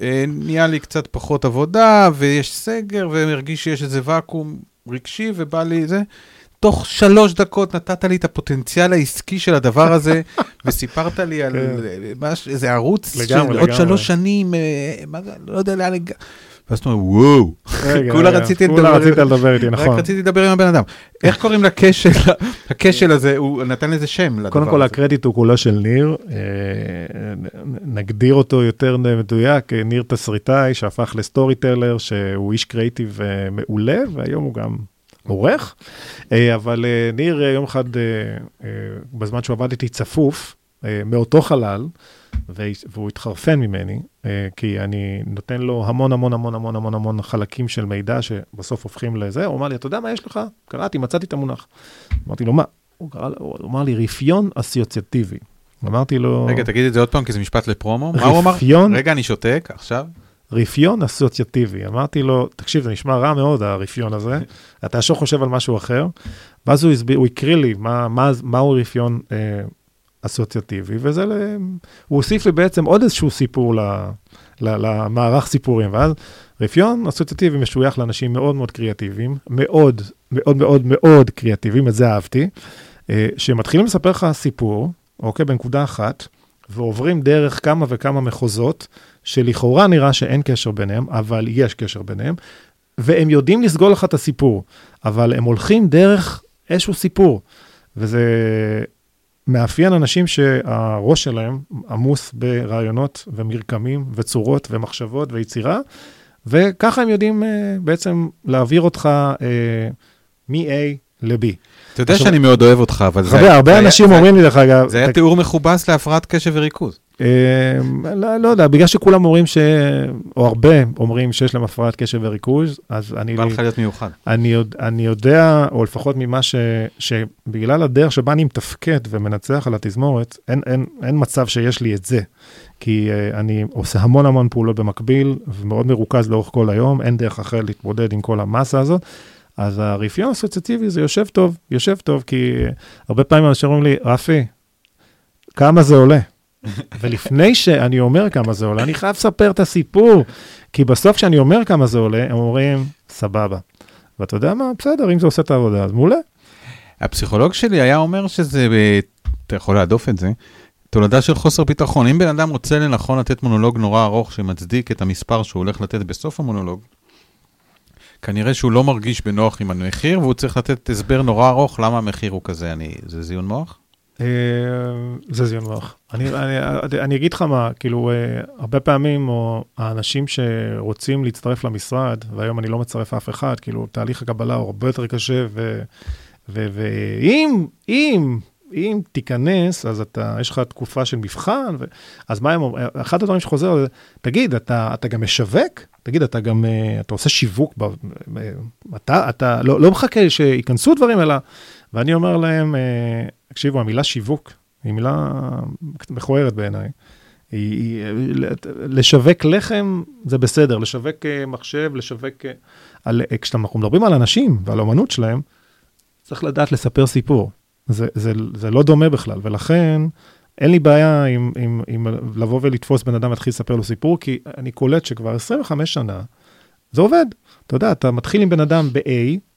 אה, נהיה לי קצת פחות עבודה, ויש סגר, ומרגיש שיש איזה ואקום רגשי, ובא לי זה. תוך שלוש דקות נתת לי את הפוטנציאל העסקי של הדבר הזה, *laughs* וסיפרת לי על כן. איזה ערוץ של עוד שלוש שנים, אה, לא יודע לאן... ואז אתה אומר, וואו, *laughs* כולה רציתי לדבר איתי, נכון. רק רציתי לדבר עם הבן אדם. איך קוראים לכשל, הכשל הזה, הוא נתן לזה שם לדבר הזה. קודם כל, הקרדיט הוא כולו של ניר, אה, נגדיר אותו יותר מדויק, ניר תסריטאי שהפך לסטורי טלר, שהוא איש קריאיטיב אה, מעולה, והיום הוא גם עורך. אה, אבל ניר יום אחד, בזמן שהוא עבד איתי צפוף, מאותו חלל, והוא התחרפן ממני, אה, כי אני נותן לו המון המון המון המון המון המון חלקים של מידע שבסוף הופכים לזה, הוא אמר לי, אתה יודע מה יש לך? קראתי, מצאתי את המונח. אמרתי לו, מה? הוא, קרא, הוא אמר לי, רפיון אסוציאטיבי. אמרתי לו... רגע, תגיד את זה עוד פעם, כי זה משפט לפרומו. מה הוא אמר? רפיון... רגע, אני שותק, עכשיו. רפיון אסוציאטיבי. אמרתי לו, תקשיב, זה נשמע רע מאוד, הרפיון הזה. *laughs* אתה ישר חושב על משהו אחר. ואז הוא, הסביר, הוא הקריא לי מה, מה, מהו רפיון אה, אסוציאטיבי, וזה, ל... הוא הוסיף לי בעצם עוד איזשהו סיפור ל... ל... למערך סיפורים, ואז רפיון אסוציאטיבי משוייך לאנשים מאוד מאוד קריאטיביים, מאוד מאוד מאוד מאוד קריאטיביים, את זה אהבתי, אה, שמתחילים לספר לך סיפור, אוקיי, בנקודה אחת, ועוברים דרך כמה וכמה מחוזות, שלכאורה נראה שאין קשר ביניהם, אבל יש קשר ביניהם, והם יודעים לסגול לך את הסיפור, אבל הם הולכים דרך איזשהו סיפור. וזה מאפיין אנשים שהראש שלהם עמוס ברעיונות ומרקמים וצורות ומחשבות ויצירה, וככה הם יודעים uh, בעצם להעביר אותך uh, מ-A ל-B. אתה יודע שאני מאוד אוהב אותך, אבל זה... הרבה, הרבה אנשים אומרים לי, דרך אגב... זה היה תיאור מכובס להפרעת קשב וריכוז. אמ, לא, לא יודע, בגלל שכולם אומרים ש... או הרבה אומרים שיש להם הפרעת קשב וריכוז, אז אני... בא לך להיות מיוחד. אני, יודע, או לפחות ממה ש... שבגלל הדרך שבה אני מתפקד ומנצח על התזמורת, אין, מצב שיש לי את זה. כי uh, אני עושה המון המון פעולות במקביל, ומאוד מרוכז לאורך כל היום, אין דרך אחרת להתמודד עם כל המסה הזאת. אז הרפיון האסוציאטיבי זה יושב טוב, יושב טוב, כי הרבה פעמים אנשים אומרים לי, רפי, כמה זה עולה? *laughs* ולפני שאני אומר כמה זה עולה, אני חייב לספר את הסיפור, כי בסוף כשאני אומר כמה זה עולה, הם אומרים, סבבה. ואתה יודע מה, בסדר, אם זה עושה את העבודה, אז מעולה. הפסיכולוג שלי היה אומר שזה, אתה יכול להדוף את זה, תולדה של חוסר ביטחון. אם בן אדם רוצה לנכון לתת מונולוג נורא ארוך שמצדיק את המספר שהוא הולך לתת בסוף המונולוג, כנראה שהוא לא מרגיש בנוח עם המחיר, והוא צריך לתת הסבר נורא ארוך למה המחיר הוא כזה. אני, זה זיון מוח? אה, זה זיון מוח. אני, אני, אני אגיד לך מה, כאילו, אה, הרבה פעמים, או האנשים שרוצים להצטרף למשרד, והיום אני לא מצרף אף אחד, כאילו, תהליך הקבלה הוא הרבה יותר קשה, ואם, אם, אם תיכנס, אז אתה, יש לך תקופה של מבחן, ו, אז מה הם אומרים? אחד הדברים שחוזר, תגיד, אתה, אתה גם משווק? תגיד, אתה גם, אה, אתה עושה שיווק, ב, אתה, אתה לא, לא מחכה שייכנסו דברים, אלא, ואני אומר להם, תקשיבו, המילה שיווק היא מילה מכוערת בעיניי. היא, היא, לשווק לחם זה בסדר, לשווק אה, מחשב, לשווק... אה, על, אה, כשאנחנו מדברים על אנשים ועל האמנות שלהם, צריך לדעת לספר סיפור. זה, זה, זה לא דומה בכלל, ולכן אין לי בעיה עם, עם, עם לבוא ולתפוס בן אדם ולהתחיל לספר לו סיפור, כי אני קולט שכבר 25 שנה זה עובד. אתה יודע, אתה מתחיל עם בן אדם ב-A,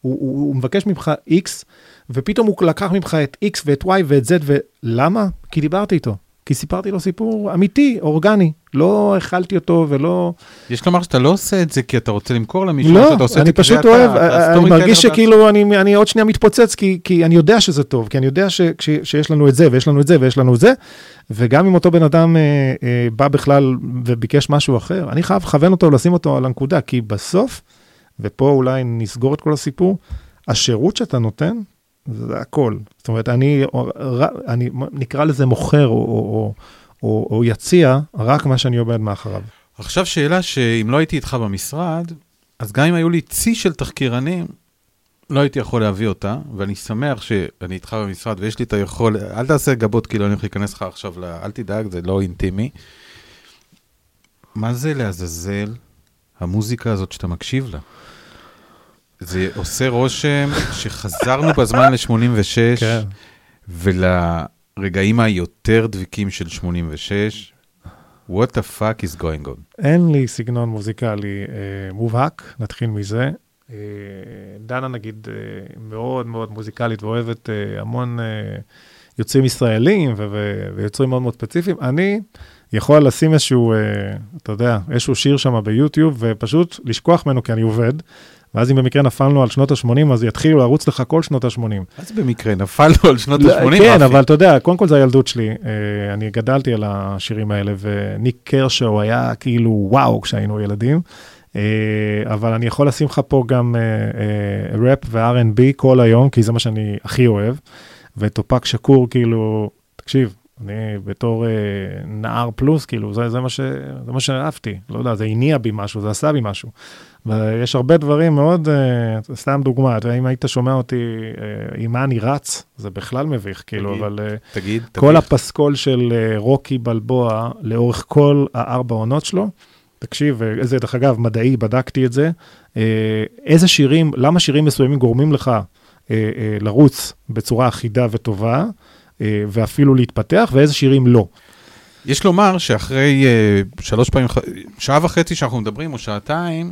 הוא, הוא, הוא מבקש ממך X, ופתאום הוא לקח ממך את X ואת Y ואת Z, ולמה? כי דיברתי איתו. כי סיפרתי לו סיפור אמיתי, אורגני. לא הכלתי אותו ולא... יש לומר שאתה לא עושה את זה כי אתה רוצה למכור למישהו, לא, שאתה עושה את אני זה כי זה פשוט אתה, אוהב, אתה אני ה story מרגיש teller שכאילו אני, אני עוד שנייה מתפוצץ, כי, כי אני יודע שזה טוב, כי אני יודע ש, ש, שיש לנו את זה, ויש לנו את זה, ויש לנו את זה, וגם אם אותו בן אדם אה, אה, בא בכלל וביקש משהו אחר, אני חייב לכוון אותו, לשים אותו על הנקודה, כי בסוף, ופה אולי נסגור את כל הסיפור, השירות שאתה נותן, זה הכל. זאת אומרת, אני, אני נקרא לזה מוכר, או, או, או, או יציע, רק מה שאני עובד מאחריו. עכשיו שאלה שאם לא הייתי איתך במשרד, אז גם אם היו לי צי של תחקירנים, לא הייתי יכול להביא אותה, ואני שמח שאני איתך במשרד ויש לי את היכול, אל תעשה גבות כאילו אני הולך להיכנס לך עכשיו, ל... אל תדאג, זה לא אינטימי. מה זה לעזאזל המוזיקה הזאת שאתה מקשיב לה? זה עושה רושם שחזרנו בזמן ל-86, כן. ולרגעים היותר דביקים של 86. What the fuck is going on? אין לי סגנון מוזיקלי אה, מובהק, נתחיל מזה. אה, דנה נגיד אה, מאוד מאוד מוזיקלית ואוהבת אה, המון אה, יוצרים ישראלים ו- ו- ויוצרים מאוד מאוד ספציפיים. אני יכול לשים איזשהו, אה, אתה יודע, איזשהו שיר שם ביוטיוב ופשוט לשכוח ממנו כי אני עובד. ואז אם במקרה נפלנו על שנות ה-80, אז יתחילו לרוץ לך כל שנות ה-80. אז במקרה, נפלנו על שנות לא, ה-80. כן, אבל אתה יודע, קודם כל זה הילדות שלי. אה, אני גדלתי על השירים האלה, וניק קרשו היה כאילו וואו כשהיינו ילדים. אה, אבל אני יכול לשים לך פה גם אה, ראפ ו-R&B כל היום, כי זה מה שאני הכי אוהב. וטופק שקור, כאילו, תקשיב, אני בתור נער פלוס, כאילו, זה, זה, מה ש, זה מה שאהבתי. לא יודע, זה הניע בי משהו, זה עשה בי משהו. ויש הרבה דברים מאוד, uh, סתם דוגמא, אתה יודע, אם היית שומע אותי uh, עם מה אני רץ, זה בכלל מביך, כאילו, תגיד, אבל uh, תגיד, כל תגיד. הפסקול של uh, רוקי בלבוע לאורך כל הארבע עונות שלו, תקשיב, איזה, דרך אגב, מדעי, בדקתי את זה, uh, איזה שירים, למה שירים מסוימים גורמים לך uh, uh, לרוץ בצורה אחידה וטובה, ואפילו להתפתח, ואיזה שירים לא. יש לומר שאחרי uh, שלוש פעמים, שעה וחצי שאנחנו מדברים, או שעתיים,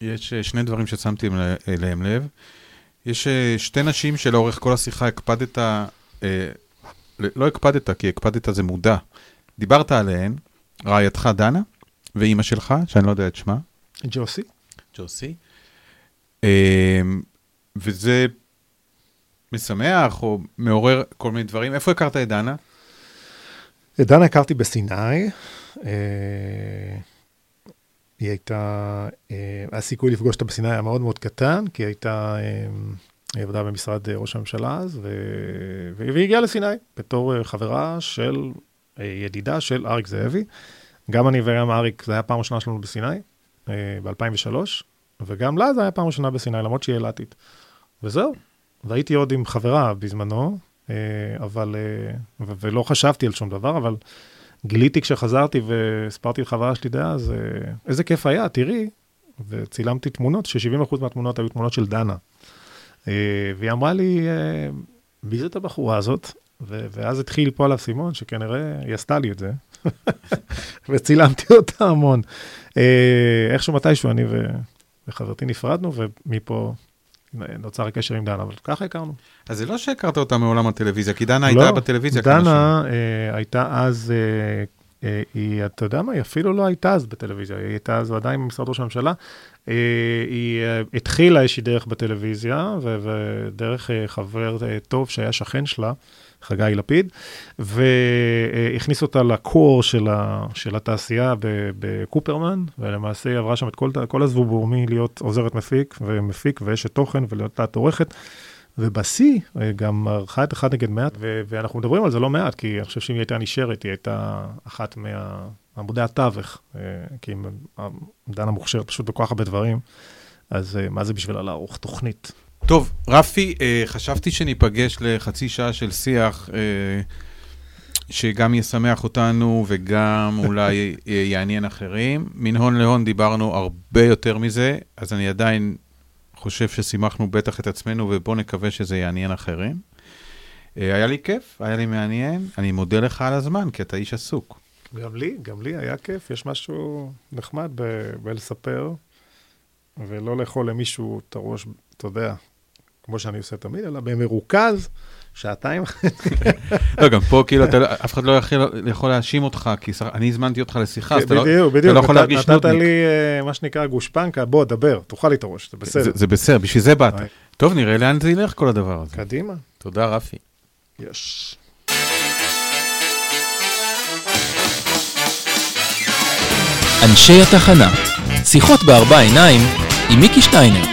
יש uh, שני דברים ששמתי אליהם לב. יש שתי נשים שלאורך כל השיחה הקפדת, לא הקפדת, כי הקפדת זה מודע. דיברת עליהן, רעייתך דנה, ואימא שלך, שאני לא יודע את שמה. ג'וסי. ג'וסי. וזה משמח או מעורר כל מיני דברים. איפה הכרת את דנה? את דנה הכרתי בסיני. היא הייתה, הסיכוי לפגוש אותה בסיני היה מאוד מאוד קטן, כי היא הייתה, היא עבדה במשרד ראש הממשלה אז, והיא הגיעה לסיני בתור חברה של, ידידה של אריק זאבי. גם אני וגם אריק, זה היה פעם ראשונה שלנו בסיני, ב-2003, וגם לה זה היה פעם ראשונה בסיני, למרות שהיא אילתית. וזהו, והייתי עוד עם חברה בזמנו, אבל, ולא חשבתי על שום דבר, אבל גיליתי כשחזרתי והספרתי לחברה שלי דאז, איזה כיף היה, תראי, וצילמתי תמונות, ש-70% מהתמונות היו תמונות של דנה. והיא אמרה לי, מי זאת הבחורה הזאת? ואז התחיל פה עליו סימון, שכנראה היא עשתה לי את זה, *laughs* וצילמתי אותה המון. איכשהו מתישהו אני וחברתי נפרדנו, ומפה נוצר הקשר עם דנה, אבל ככה הכרנו. אז זה לא שהכרת אותה מעולם הטלוויזיה, כי דנה לא, הייתה בטלוויזיה כמה שנים. דנה אה, הייתה אז, אה, אה, היא, אתה יודע מה, היא אפילו לא הייתה אז בטלוויזיה, היא הייתה אז עדיין במשרד ראש הממשלה. אה, היא אה, התחילה איזושהי דרך בטלוויזיה, ודרך אה, חבר אה, טוב שהיה שכן שלה, חגי לפיד, והכניס אותה לקור של, ה, של התעשייה בקופרמן, ולמעשה היא עברה שם את כל, כל הזבובור מלהיות עוזרת מפיק ומפיק ואשת תוכן ולהיות תת עורכת. ובשיא, גם ערכה את אחד נגד מעט, ואנחנו מדברים על זה לא מעט, כי אני חושב שאם היא הייתה נשארת, היא הייתה אחת מעמודי התווך, כי דנה מוכשרת פשוט בכל כך הרבה דברים, אז מה זה בשבילה לערוך תוכנית? טוב, רפי, אה, חשבתי שניפגש לחצי שעה של שיח אה, שגם ישמח אותנו וגם אולי *laughs* יעניין אחרים. מן הון להון דיברנו הרבה יותר מזה, אז אני עדיין חושב ששימחנו בטח את עצמנו, ובואו נקווה שזה יעניין אחרים. אה, היה לי כיף, היה לי מעניין. אני מודה לך על הזמן, כי אתה איש עסוק. גם לי, גם לי היה כיף. יש משהו נחמד בלספר, ולא לאכול למישהו את הראש, אתה יודע, כמו שאני עושה תמיד, אלא במרוכז, שעתיים. *laughs* לא, גם פה כאילו, אתה לא- אף אחד לא יכול- להאשים אותך, כי אני הזמנתי אותך לשיחה, אז אתה לא. לא יכול להרגיש נתת נודניק. לי, אה, מה שנקרא, גושפנקה, בוא, דבר, תאכל לי את הראש, זה בסדר. זה בסדר, בשביל זה באת. טוב, נראה לאן זה ילך כל הדבר הזה. קדימה. תודה, רפי. יש. אנשי התחנה, שיחות בארבע עיניים עם מיקי שטיינר.